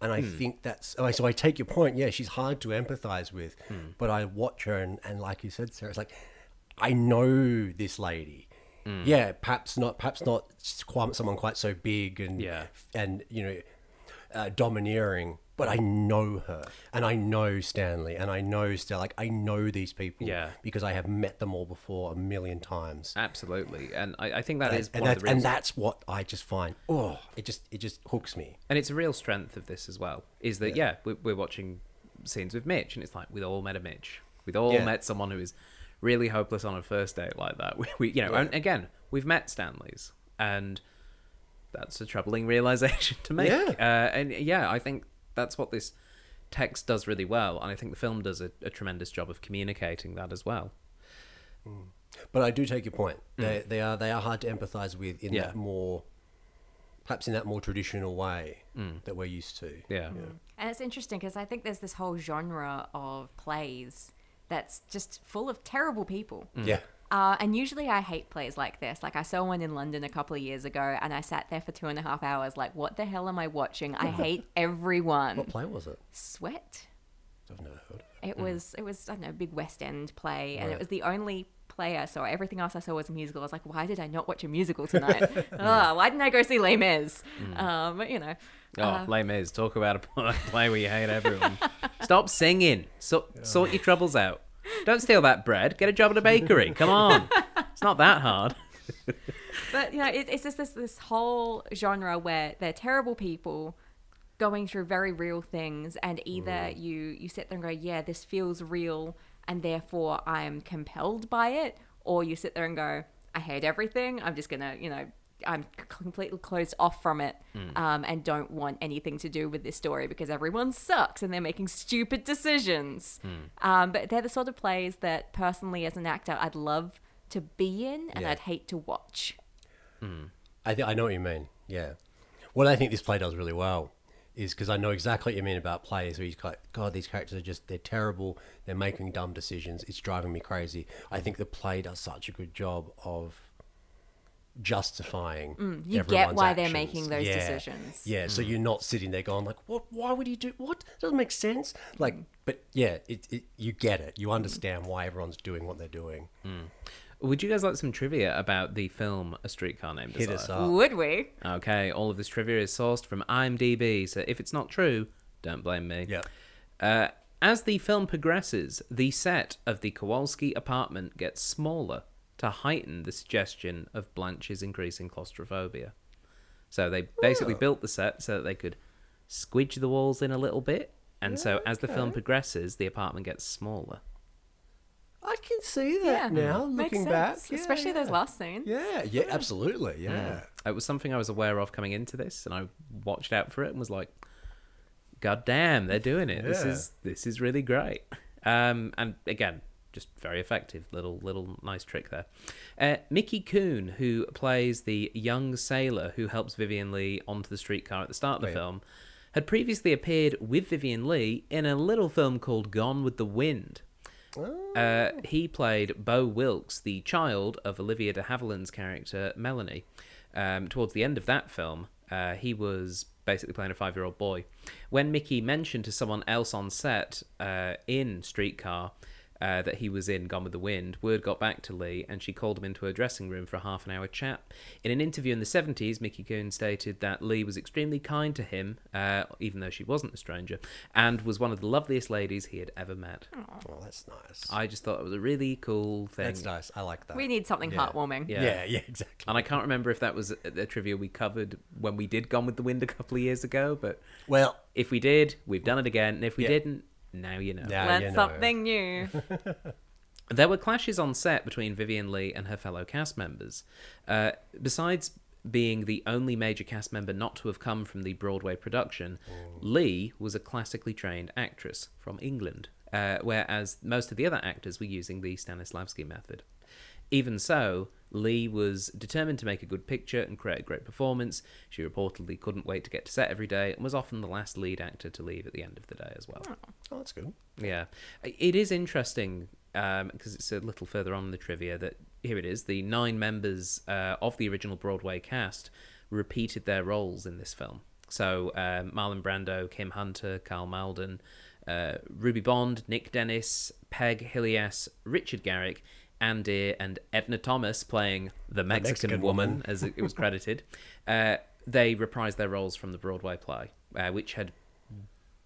And I hmm. think that's oh, so. I take your point. Yeah, she's hard to empathize with, hmm. but I watch her and, and like you said, Sarah, it's like I know this lady. Hmm. Yeah, perhaps not. Perhaps not quite someone quite so big and Yeah. and you know uh, domineering. But I know her, and I know Stanley, and I know Stella. Like I know these people, Yeah. because I have met them all before a million times. Absolutely, and I, I think that is and, that's, and that's what I just find. Oh, it just it just hooks me. and it's a real strength of this as well is that yeah, we're, we're watching scenes with Mitch, and it's like we've all met a Mitch, we've all Yeah. met someone who is really hopeless on a first date like that. We, we you know, and again, we've met Stanleys, and that's a troubling realization to make. Yeah. Uh, and yeah, I think that's what this text does really well, and I think the film does a, a tremendous job of communicating that as well. But I do take your point. They they are they are hard to empathise with in Mm. Yeah. that more, perhaps in that more traditional way Mm. that we're used to. Yeah. And it's interesting because I think there's this whole genre of plays that's just full of terrible people. Yeah. Uh, and usually I hate plays like this. Like I saw one in London a couple of years ago and I sat there for two and a half hours like, what the hell am I watching? I hate everyone. What play was it? Sweat. I've never heard. Of. It was, it was, I don't know, a big West End play. And Right. it was the only play I saw. Everything else I saw was a musical. I was like, why did I not watch a musical tonight? oh, why didn't I go see Les Mis? Um, but, you know. Oh, uh, Les Mis, talk about a play where you hate everyone. Stop singing. So, Sort your troubles out. Don't steal that bread. Get a job at a bakery. Come on. It's not that hard. But you know, it, it's just this this whole genre where they're terrible people going through very real things, and either mm. you you sit there and go, "Yeah, this feels real," and therefore I'm compelled by it, or you sit there and go, "I hate everything. I'm just gonna, you know." I'm completely closed off from it um, and don't want anything to do with this story because everyone sucks and they're making stupid decisions. Um, but they're the sort of plays that, personally, as an actor, I'd love to be in and Yeah. I'd hate to watch. I th- I know what you mean. Yeah. What I think this play does really well is because I know exactly what you mean about plays where you're like, God, these characters are just they're terrible. They're making dumb decisions. It's driving me crazy. I think the play does such a good job of justifying. Mm, you get everyone's why they're making those Yeah. decisions. Yeah, so you're not sitting there going like, "What? Why would he do? What doesn't make sense?" Like, but yeah, it, it you get it. You understand why everyone's doing what they're doing. Would you guys like some trivia about the film A Streetcar Named Hit Desire? us up. Would we? Okay, all of this trivia is sourced from IMDb, so if it's not true, don't blame me. Yeah. Uh, as the film progresses, the set of the Kowalski apartment gets smaller to heighten the suggestion of Blanche's increasing claustrophobia. So they basically built the set so that they could squidge the walls in a little bit, and so as the film progresses, the apartment gets smaller. I can see that now, Makes looking sense, back. Yeah, especially those last scenes. Yeah, yeah, absolutely, yeah. It was something I was aware of coming into this, and I watched out for it and was like, "God damn, they're doing it! This is this is really great." Um, and again, just very effective. Little little nice trick there. Uh, Mickey Kuhn, who plays the young sailor who helps Vivien Leigh onto the streetcar at the start of the Right. film, had previously appeared with Vivien Leigh in a little film called Gone with the Wind. Uh, he played Beau Wilkes, the child of Olivia de Havilland's character Melanie. Um, towards the end of that film, uh, he was basically playing a five-year-old boy. When Mickey mentioned to someone else on set uh, in Streetcar uh, that he was in Gone with the Wind, word got back to Leigh and she called him into her dressing room for a half an hour chat. In an interview in the 70s, Mickey Kuhn stated that Leigh was extremely kind to him, uh, even though she wasn't a stranger, and was one of the loveliest ladies he had ever met. Oh, that's nice. I just thought it was a really cool thing. That's nice. I like that. We need something Yeah. heartwarming. Yeah. Yeah, yeah, exactly. And I can't remember if that was a, a trivia we covered when we did Gone with the Wind a couple of years ago, but Well, if we did, we've done it again. And if we Yeah. didn't, now you know. now Learn you know. something new. There were clashes on set between Vivien Leigh and her fellow cast members. Uh, besides being the only major cast member not to have come from the Broadway production, Leigh was a classically trained actress from England, uh, whereas most of the other actors were using the Stanislavski method. Even so, Leigh was determined to make a good picture and create a great performance. She reportedly couldn't wait to get to set every day and was often the last lead actor to leave at the end of the day as well. Oh, that's good. Yeah, it is interesting because it's a little further on in the trivia that here it is: the nine members uh, of the original Broadway cast repeated their roles in this film. So um, Marlon Brando, Kim Hunter, Karl Malden, uh, Rudy Bond, Nick Dennis, Peg Hillias, Richard Garrick, Ann Dere, and Edna Thomas playing the Mexican, Mexican woman, woman. as it, it was credited. Uh, they reprised their roles from the Broadway play, uh, which had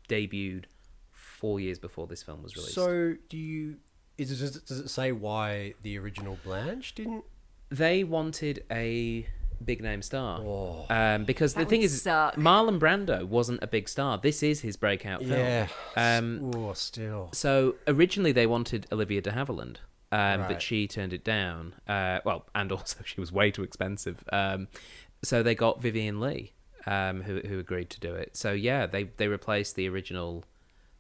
debuted four years before this film was released. So, do you? Is it, does, it, does it say why the original Blanche didn't? they wanted a big name star. Oh. Um, because the thing is, suck. Marlon Brando wasn't a big star. This is his breakout film. Yeah. Um, oh, still. so originally they wanted Olivia de Havilland, um, but she turned it down. Uh, well, and also she was way too expensive. Um, so they got Vivien Leigh, um, who who agreed to do it. So yeah, they they replaced the original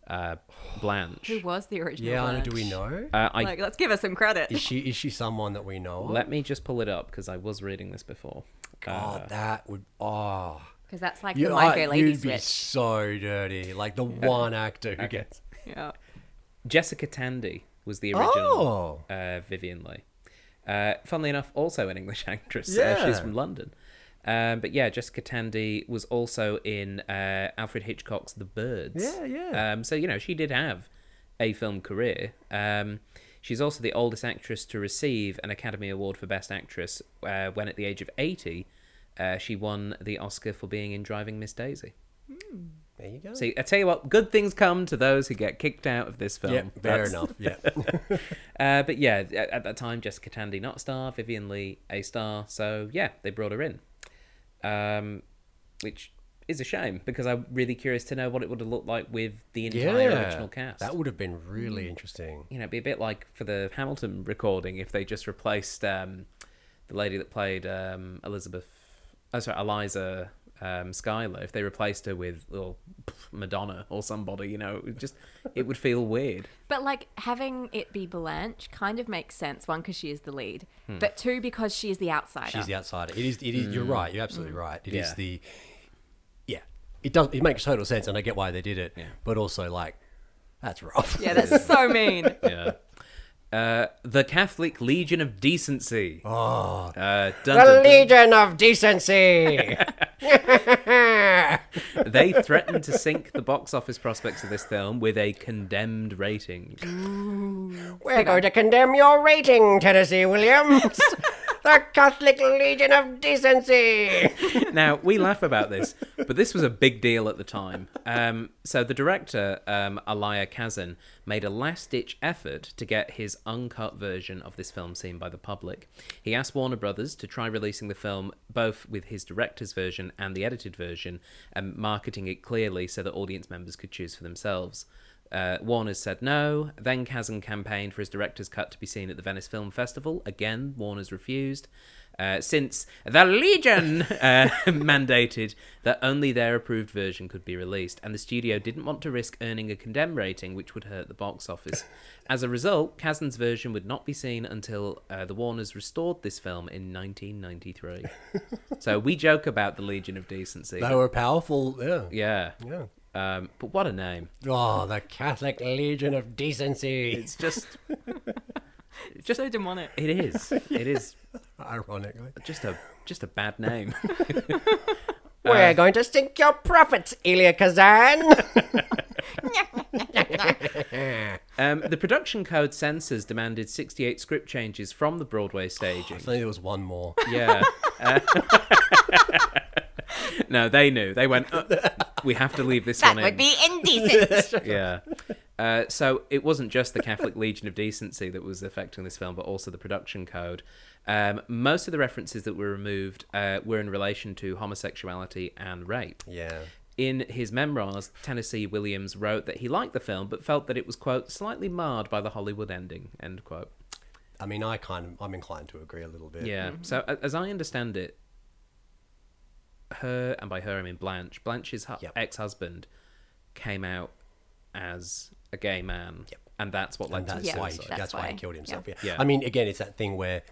uh, Blanche. Who was the original? Yeah, Anna, do we know? Uh, I Like, let's give her some credit. Is she is she someone that we know? let me just pull it up because I was reading this before. God, Uh, that would. Oh, Because that's like you, the My I- Fair Lady you'd be so dirty. Like the one actor who gets. Yeah. Jessica Tandy was the original Oh. uh, Vivien Leigh. Uh, funnily enough, also an English actress. Uh, Yeah. she's from London. Um, but yeah, Jessica Tandy was also in uh, Alfred Hitchcock's The Birds. Yeah, yeah. Um, so, you know, she did have a film career. Um, she's also the oldest actress to receive an Academy Award for Best Actress uh, when, at the age of 80, uh, she won the Oscar for being in Driving Miss Daisy. There you go. See, I tell you what, good things come to those who get kicked out of this film. fair That's- enough. Yeah. uh, but yeah, at, at that time, Jessica Tandy not a star, Vivien Leigh a star. So yeah, they brought her in, um, which is a shame because I'm really curious to know what it would have looked like with the entire yeah. original cast. That would have been really interesting. you know, it'd be a bit like for the Hamilton recording if they just replaced um, the lady that played um, Elizabeth, oh sorry, Eliza um, Schuyler. If they replaced her with oh, Madonna or somebody, you know, it would just it would feel weird. But like having it be Blanche kind of makes sense. One, because she is the lead, Hmm. but two, because she is the outsider. She's the outsider. It is. It is. You're right. You're absolutely right. It is Mm. Yeah. the. Yeah, it does. It makes total sense, and I get why they did it. Yeah. But also, like, that's rough. yeah, that's so mean. yeah. Uh, the Catholic Legion of Decency. Oh, Uh, dun, the dun, dun. Legion of Decency. They threatened to sink the box office prospects of this film with a condemned rating. We're going to condemn your rating, Tennessee Williams. the Catholic Legion of Decency. now we laugh about this, but this was a big deal at the time. Um, so the director, um, Elia Kazan, made a last-ditch effort to get his uncut version of this film seen by the public. He asked Warner Brothers to try releasing the film both with his director's version and the edited version, and marketing it clearly so that audience members could choose for themselves. Uh, Warner's said no. Then Kazan campaigned for his director's cut to be seen at the Venice Film Festival. Again, Warner's refused. Uh, since the Legion uh, mandated that only their approved version could be released, and the studio didn't want to risk earning a condemn rating, which would hurt the box office. As a result, Kazan's version would not be seen until uh, the Warners restored this film in 1993. so we joke about the Legion of Decency. They were powerful. Yeah. Yeah. Yeah. Um, but what a name. Oh, the Catholic Legion of Decency. It's just it's Just so demonic. It is. It is Ironically. just a just a bad name. We're going to sink your profits, Elia Kazan. Um, the production code censors demanded 68 script changes from the Broadway staging. I think there was one more. Yeah. Uh, no, they knew. They went, "Uh, we have to leave this That one in. would be indecent. yeah. Uh, so it wasn't just the Catholic Legion of Decency that was affecting this film, but also the production code. Um, most of the references that were removed uh, were in relation to homosexuality and rape. Yeah. In his memoirs, Tennessee Williams wrote that he liked the film, but felt that it was, quote, slightly marred by the Hollywood ending, end quote. I mean, I kind of, I'm inclined to agree a little bit. Yeah. So as I understand it, her and by her I mean Blanche. Blanche's hu- Yep. ex-husband came out as a gay man, Yep. and that's what led and to that's Yeah, why he, suicide. that's that's why he killed himself. Yeah. Yeah. I mean, again, it's that thing where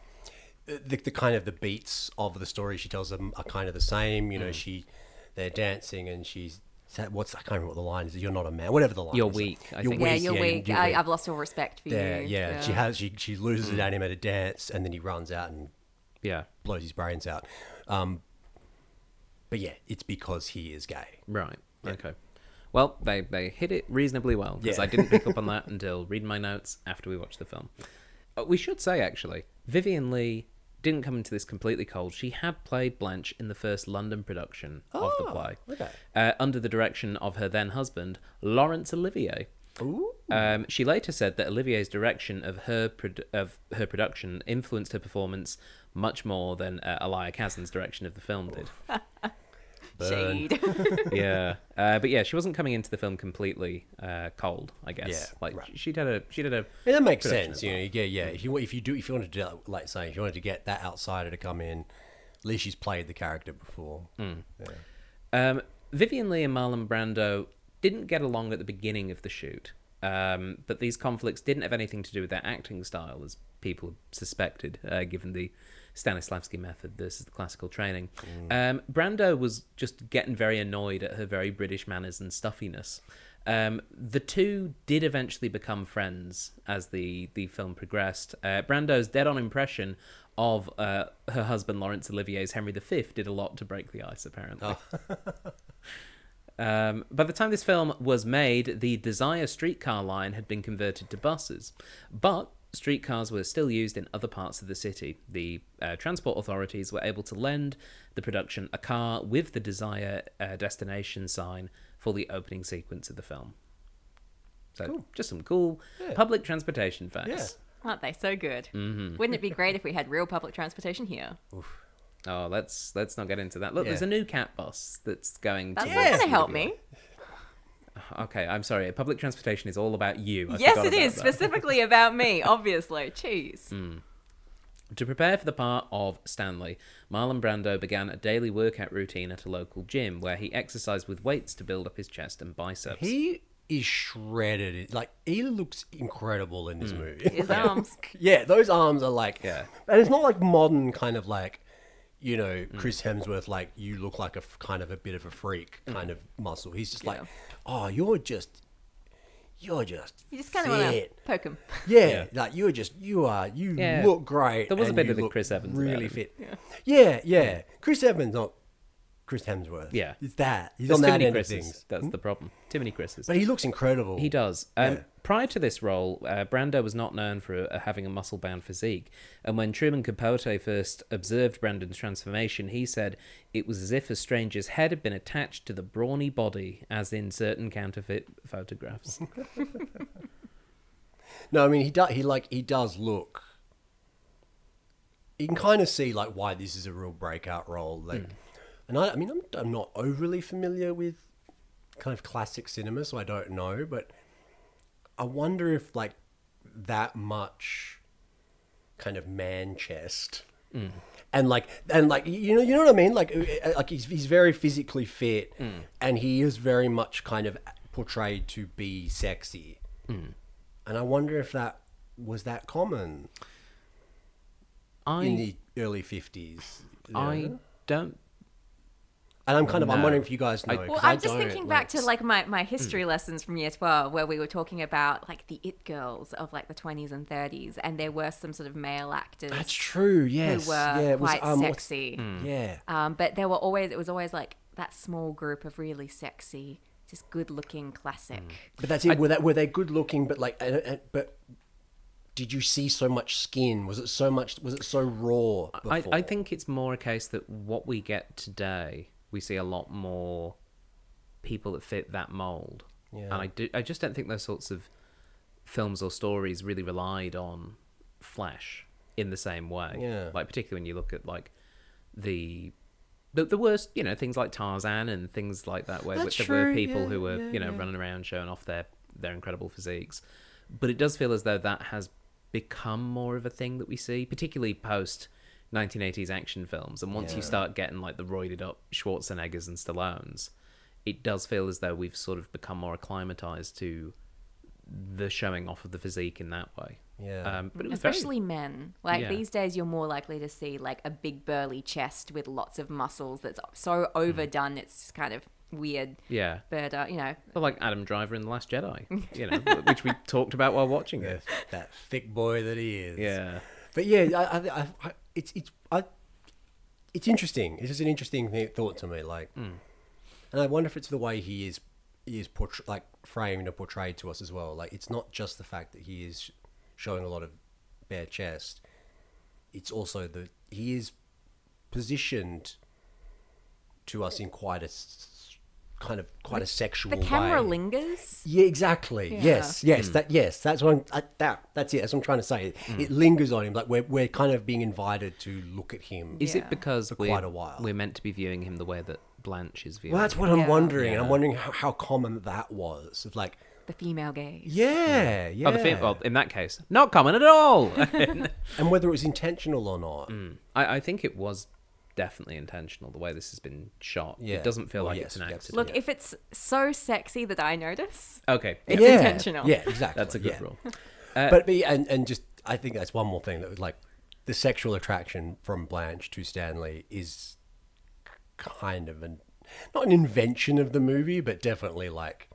uh, the, the kind of the beats of the story she tells them are kind of the same. Mm. You know, she they're dancing and she's what's I can't remember what the line is. You're not a man. Whatever the line. You're is. weak, I You're think. yeah, weak. you're yeah, weak. you're I, weak. I've lost all respect for Yeah, you. yeah, She has. She she loses Mm. it at him at a dance, and then he runs out and Yeah. blows his brains out. Um, but yeah, it's because he is gay. Right. Okay. Well, they they hit it reasonably well because Yeah. I didn't pick up on that until reading my notes after we watched the film. Uh, we should say actually, Vivien Leigh didn't come into this completely cold. She had played Blanche in the first London production of the Oh, play, okay. uh, under the direction of her then husband Laurence Olivier. Um, she later said that Olivier's direction of her produ- of her production influenced her performance much more than uh, Elia Kazan's direction of the film did. Shade. yeah, uh, but yeah, she wasn't coming into the film completely uh, cold. I guess. Yeah, like right. she'd had a she'd had a. Yeah, that makes sense. You know, yeah, yeah. If you if you do if you wanted to do that, like saying if you wanted to get that outsider to come in, at least she's played the character before. Hmm. Yeah. Um, Vivien Leigh and Marlon Brando didn't get along at the beginning of the shoot, um, but these conflicts didn't have anything to do with their acting style, as people suspected, uh, given the Stanislavski method versus the classical training. Um, Brando was just getting very annoyed at her very British manners and stuffiness. Um, the two did eventually become friends as the, the film progressed. Uh, Brando's dead on impression of uh, her husband Laurence Olivier's Henry V did a lot to break the ice, apparently. Um, by the time this film was made, the Desire streetcar line had been converted to buses, but streetcars were still used in other parts of the city. The uh, transport authorities were able to lend the production a car with the Desire uh, destination sign for the opening sequence of the film. So, just some cool public transportation facts. Aren't they so good? Mm-hmm. Wouldn't it be great if we had real public transportation here? Oh, let's let's not get into that. Look, Yeah. there's a new cat boss that's going. That's to not going to help me. Okay, I'm sorry. Public transportation is all about you. I yes, forgot it about is that. specifically about me. Obviously, cheese. Mm. To prepare for the part of Stanley, Marlon Brando began a daily workout routine at a local gym where he exercised with weights to build up his chest and biceps. He is shredded. Like he looks incredible in this Hmm. movie. His arms. yeah, those arms are like. Yeah. and it's not like modern kind of like, you know, Hmm. Chris Hemsworth. Like you look like a f- kind of a bit of a freak Hmm. kind of muscle. He's just like, Yeah. oh, you're just, you're just. You just kind of want to fit." poke him. Yeah, Yeah. like you're just you are you Yeah. look great. There was a and bit you of the look Chris Evans about really him. fit. Yeah. yeah, Chris Evans, not Chris Hemsworth. Yeah. it's that he's There's on that many end Chris's. things. That's the problem. Too many Chris's. But he looks incredible. He does. Um, Yeah. Prior to this role, uh, Brando was not known for uh, having a muscle bound physique. And when Truman Capote first observed Brandon's transformation, he said it was as if a stranger's head had been attached to the brawny body, as in certain counterfeit photographs. No, I mean he does. He like he does look. You can kind of see like why this is a real breakout role. Like, Hmm. And I, I mean, I'm, I'm not overly familiar with kind of classic cinema, so I don't know. But I wonder if like that much kind of man chest. Hmm. And like, and like, you know, you know what I mean. Like, uh, like he's he's very physically fit, Hmm. and he is very much kind of portrayed to be sexy. Hmm. And I wonder if that was that common I in the early fifties. I don't. And I'm kind of I'm wondering if you guys know. I- 'cause Well, I I'm just don't, thinking back to like my, my Hmm. history lessons from year 12 where we were talking about like the it girls of like the 20s and 30s and there were some sort of male actors That's true. Yes. who were yeah. Was, quite um, sexy. Hmm. Yeah. Um, but there were always it was always like that small group of really sexy just good looking classic. But that's it. were that were they good looking? But like, uh, uh, but did you see so much skin? Was it so much? Was it so raw? I, I think it's more a case that what we get today, we see a lot more people that fit that mold. Yeah. And I do, I just don't think those sorts of films or stories really relied on flesh in the same way. Yeah. Like particularly when you look at like the the, the worst, you know, things like Tarzan and things like that, where That's there were people yeah, who were, yeah, you know, running around showing off their their incredible physiques. But it does feel as though that has become more of a thing that we see, particularly post 1980s action films. And once you start getting like the roided up Schwarzeneggers and Stallones, it does feel as though we've sort of become more acclimatized to the showing off of the physique in that way. Yeah. Um, but it was very- Especially men. Like Yeah. these days, you're more likely to see like a big burly chest with lots of muscles that's so Hmm. overdone. It's just kind of weird. yeah. But uh, you know, Well, like Adam Driver in The Last Jedi, you know, which we talked about while watching Yeah, it. that thick boy that he is. Yeah. But yeah, I, I, I, I it's it's I, it's interesting. It's just an interesting th- thought to me. Like, hmm. and I wonder if it's the way he is he is portray- like framed or portrayed to us as well. Like, it's not just the fact that he is showing a lot of bare chest. It's also that he is positioned to us in quite a kind of quite a sexual the camera way. lingers. Yeah, exactly. Yeah. Yes, Hmm. yes, that yes, that's what I'm, I, that that's it. That's what I'm trying to say. Hmm. It lingers on him, like we're we're kind of being invited to look at him. Is Yeah. it because For quite a while. we're meant to be viewing him the way that Blanche is viewing well, that's him? what I'm Yeah. wondering. and I'm wondering how, how common that was. Of like, The female gaze. yeah, yeah, Oh, the film, well, in that case, not common at all. and whether it was intentional or not. Hmm. I, I think it was definitely intentional the way this has been shot. Yeah. It doesn't feel Well, like yes, it's an accident. Look, Yeah. if it's so sexy that I notice, okay, It's yeah, intentional. Yeah, exactly. that's a good yeah. rule. Uh, but but- and and just I think that's one more thing that was like the sexual attraction from Blanche to Stanley is kind of an not an invention of the movie, but definitely like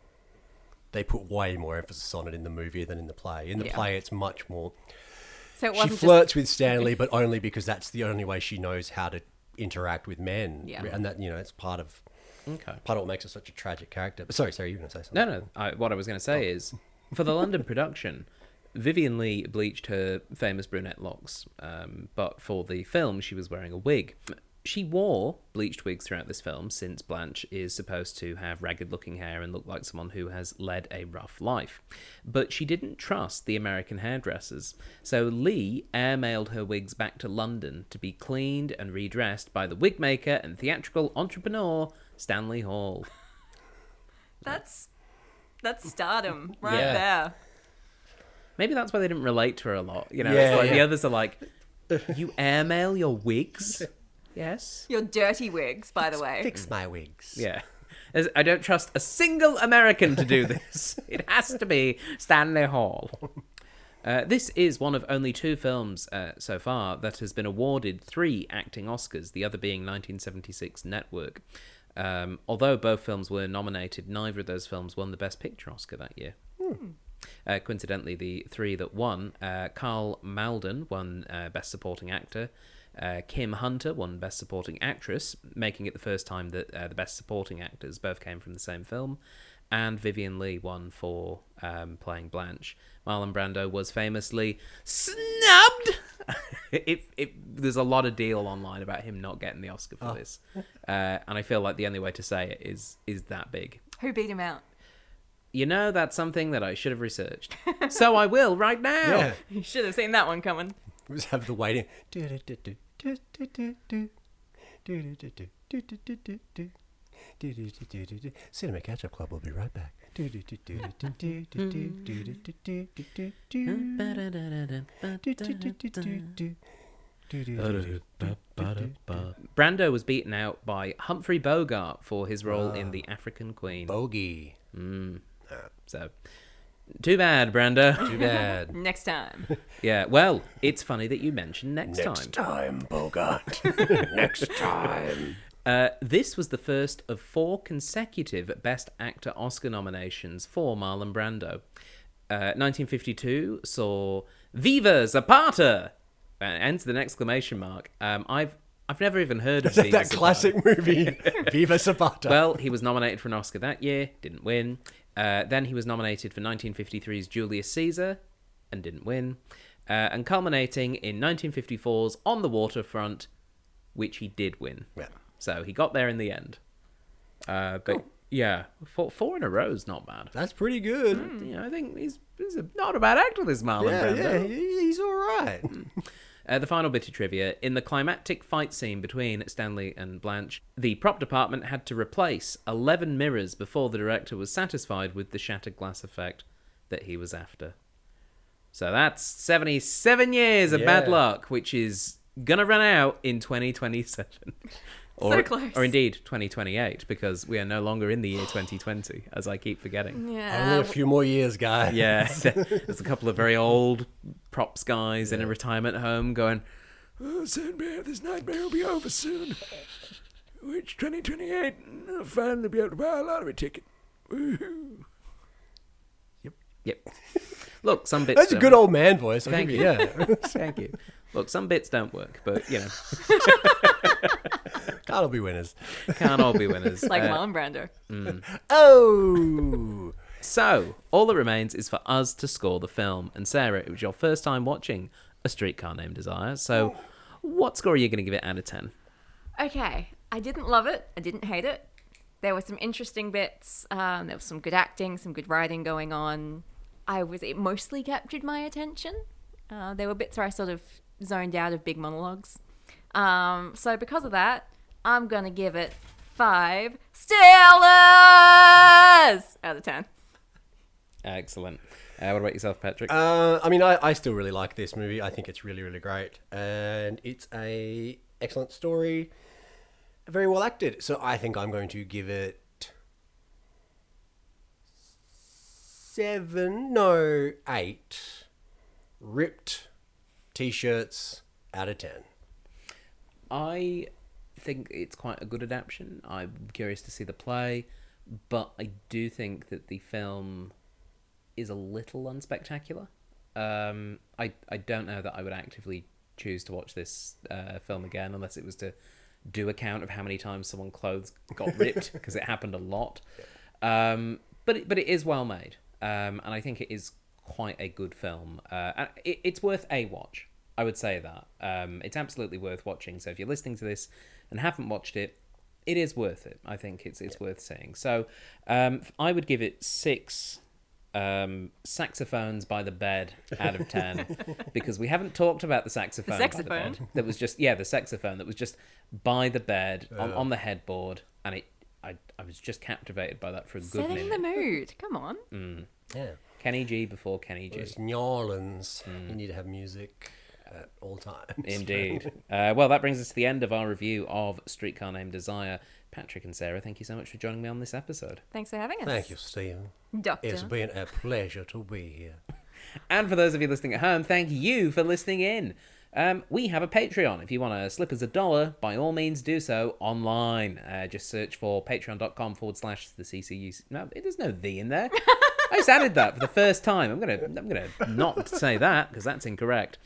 they put way more emphasis on it in the movie than in the play. In the Yeah. play, it's much more. so She wasn't flirts with Stanley, but only because that's the only way she knows how to interact with men. Yeah. and that you know it's part of okay. part of what makes her such a tragic character. But sorry, sorry, you were going to say something? No, no. I, what I was going to say is, for the London production, Vivien Leigh bleached her famous brunette locks, um, but for the film, she was wearing a wig. She wore bleached wigs throughout this film, since Blanche is supposed to have ragged-looking hair and look like someone who has led a rough life. But she didn't trust the American hairdressers, so Leigh airmailed her wigs back to London to be cleaned and redressed by the wig maker and theatrical entrepreneur Stanley Hall. That's that's stardom right Yeah. there. Maybe that's why they didn't relate to her a lot. You know, Yeah, it's like the others are like, you airmail your wigs? yes. Your dirty wigs, by the way. Fix my wigs. Yeah. As- I don't trust a single American to do this. it has to be Stanley Hall. Uh, this is one of only two films uh, so far that has been awarded three acting Oscars, the other being 1976 Network. Um, although both films were nominated, neither of those films won the Best Picture Oscar that year. Uh, coincidentally, the three that won, uh, Karl Malden won uh, Best Supporting Actor, uh, Kim Hunter won Best Supporting Actress, making it the first time that uh, the Best Supporting Actors both came from the same film, and Vivien Leigh won for um, playing Blanche. Marlon Brando was famously snubbed. it, it, there's a lot of deal online about him not getting the Oscar for this, uh, and I feel like the only way to say it is is that big. Who beat him out? You know, that's something that I should have researched. so I will right now. Yeah. You should have seen that one coming. We just have the waiting. Cinema Catch Up Club will be right back. Brando was beaten out by Humphrey Bogart for his role in The African Queen. Bogey. Mm. Ah. So, too bad, Brando. Too bad. Next time. yeah, well, it's funny that you mentioned next, time. Next time. time, Bogart. Next time. Uh, this was the first of four consecutive Best Actor Oscar nominations for Marlon Brando. Uh, 1952 saw Viva Zapata! Uh, ends with an exclamation mark. Um, I've I've never even heard of That, Viva that Zapata. classic movie, Viva Zapata. Well, he was nominated for an Oscar that year, didn't win. Uh, then he was nominated for 1953's Julius Caesar, and didn't win. Uh, and culminating in 1954's On the Waterfront, which he did win. Yeah. So he got there in the end. Uh, but yeah, four, four in a row is not bad. That's pretty good. You know, I think he's, he's a, not a bad actor, this Marlon Yeah, Brando. yeah, he- he's all right. Uh, the final bit of trivia in the climactic fight scene between Stanley and Blanche, the prop department had to replace 11 mirrors before the director was satisfied with the shattered glass effect that he was after. So that's 77 years of bad luck, which is gonna run out in 2027. Or, close. or indeed 2028, because we are no longer in the year 2020, as I keep forgetting. Yeah. Only a few more years, guy. Yeah, there's a couple of very old props guys in a retirement home going, oh, soon may this nightmare will be over soon. Which 2028, I'll finally be able to buy a lottery ticket. Woohoo. Yep. Yep. Look, some bits. That's a good old man voice. I'll Thank give you. you. Yeah. Thank you. Look, some bits don't work, but you know, Can't all be winners. can't all be winners. like Uh, Marlon Brando. Oh. So, all that remains is for us to score the film. And Sarah, it was your first time watching A Streetcar Named Desire. So, what score are you going to give it out of 10? Okay, I didn't love it. I didn't hate it. There were some interesting bits. Um, there was some good acting, some good writing going on. I was it mostly captured my attention. Uh, there were bits where I sort of zoned out of big monologues. Um, so because of that, I'm gonna give it five Stellas out of ten. Excellent. Uh, what about yourself, Patrick? Uh, I mean, I, I still really like this movie. I think it's really, really great, and it's a excellent story, very well acted. So I think I'm going to give it seven, no, eight ripped t-shirts out of ten. I think it's quite a good adaptation. I'm curious to see the play, but I do think that the film is a little unspectacular. Um, I I don't know that I would actively choose to watch this uh, film again unless it was to do a count of how many times someone's clothes got ripped because it happened a lot. Um, but it, but it is well made, um, and I think it is quite a good film. Uh, and it, it's worth a watch. I would say that um, it's absolutely worth watching. So if you're listening to this and haven't watched it, it is worth it. I think it's it's worth seeing. So um, I would give it six um, saxophones by the bed out of ten because we haven't talked about the saxophone. by the saxophone? bed. that was just yeah the saxophone that was just by the bed on, on the headboard and it I, I was just captivated by that for a good Setting minute. the mood. Come on. Yeah. Kenny G before Kenny G. It's New Orleans. You need to have music at all times. Indeed. uh, well, that brings us to the end of our review of Streetcar Named Desire. Patrick and Sarah, thank you so much for joining me on this episode. Thanks for having us. Thank you, Stephen. Doctor. It's been a pleasure to be here. And for those of you listening at home, thank you for listening in. Um, we have a Patreon. If you want to slip us a dollar, by all means do so online. Uh, just search for patreon.com forward slash the CCU. No, there's no the in there. I just added that for the first time. I'm gonna I'm gonna not say that because that's incorrect.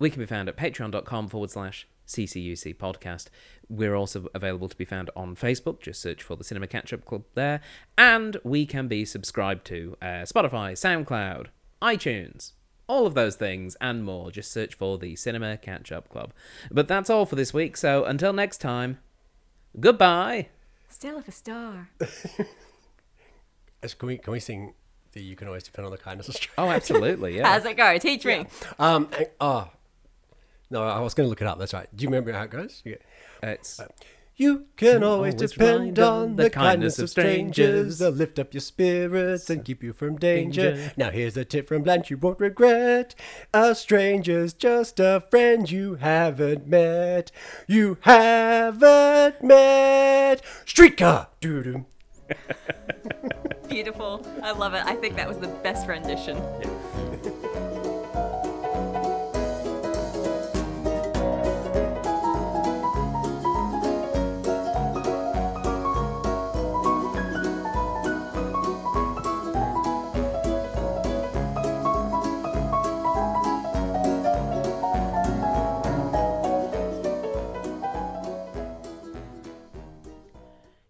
We can be found at patreon.com forward slash CCUC podcast. We're also available to be found on Facebook. Just search for the Cinema Catch Up Club there. And we can be subscribed to uh, Spotify, SoundCloud, iTunes, all of those things and more. Just search for the Cinema Catch Up Club. But that's all for this week. So until next time, goodbye. Stella a star. Can we, can we sing the You Can Always Depend on the Kindness of Strangers? Oh, absolutely. Yeah. How's it go? Teach me. Um, and- oh, no, I was going to look it up. That's right. Do you remember how it goes? Yeah. It's uh, You can always always depend on the kindness of strangers. strangers. They'll lift up your spirits and keep you from danger. Danger. Now here's a tip from Blanche you won't regret. A stranger's just a friend you haven't met. You haven't met. Streetcar! Doo-doo. Beautiful. I love it. I think that was the best rendition.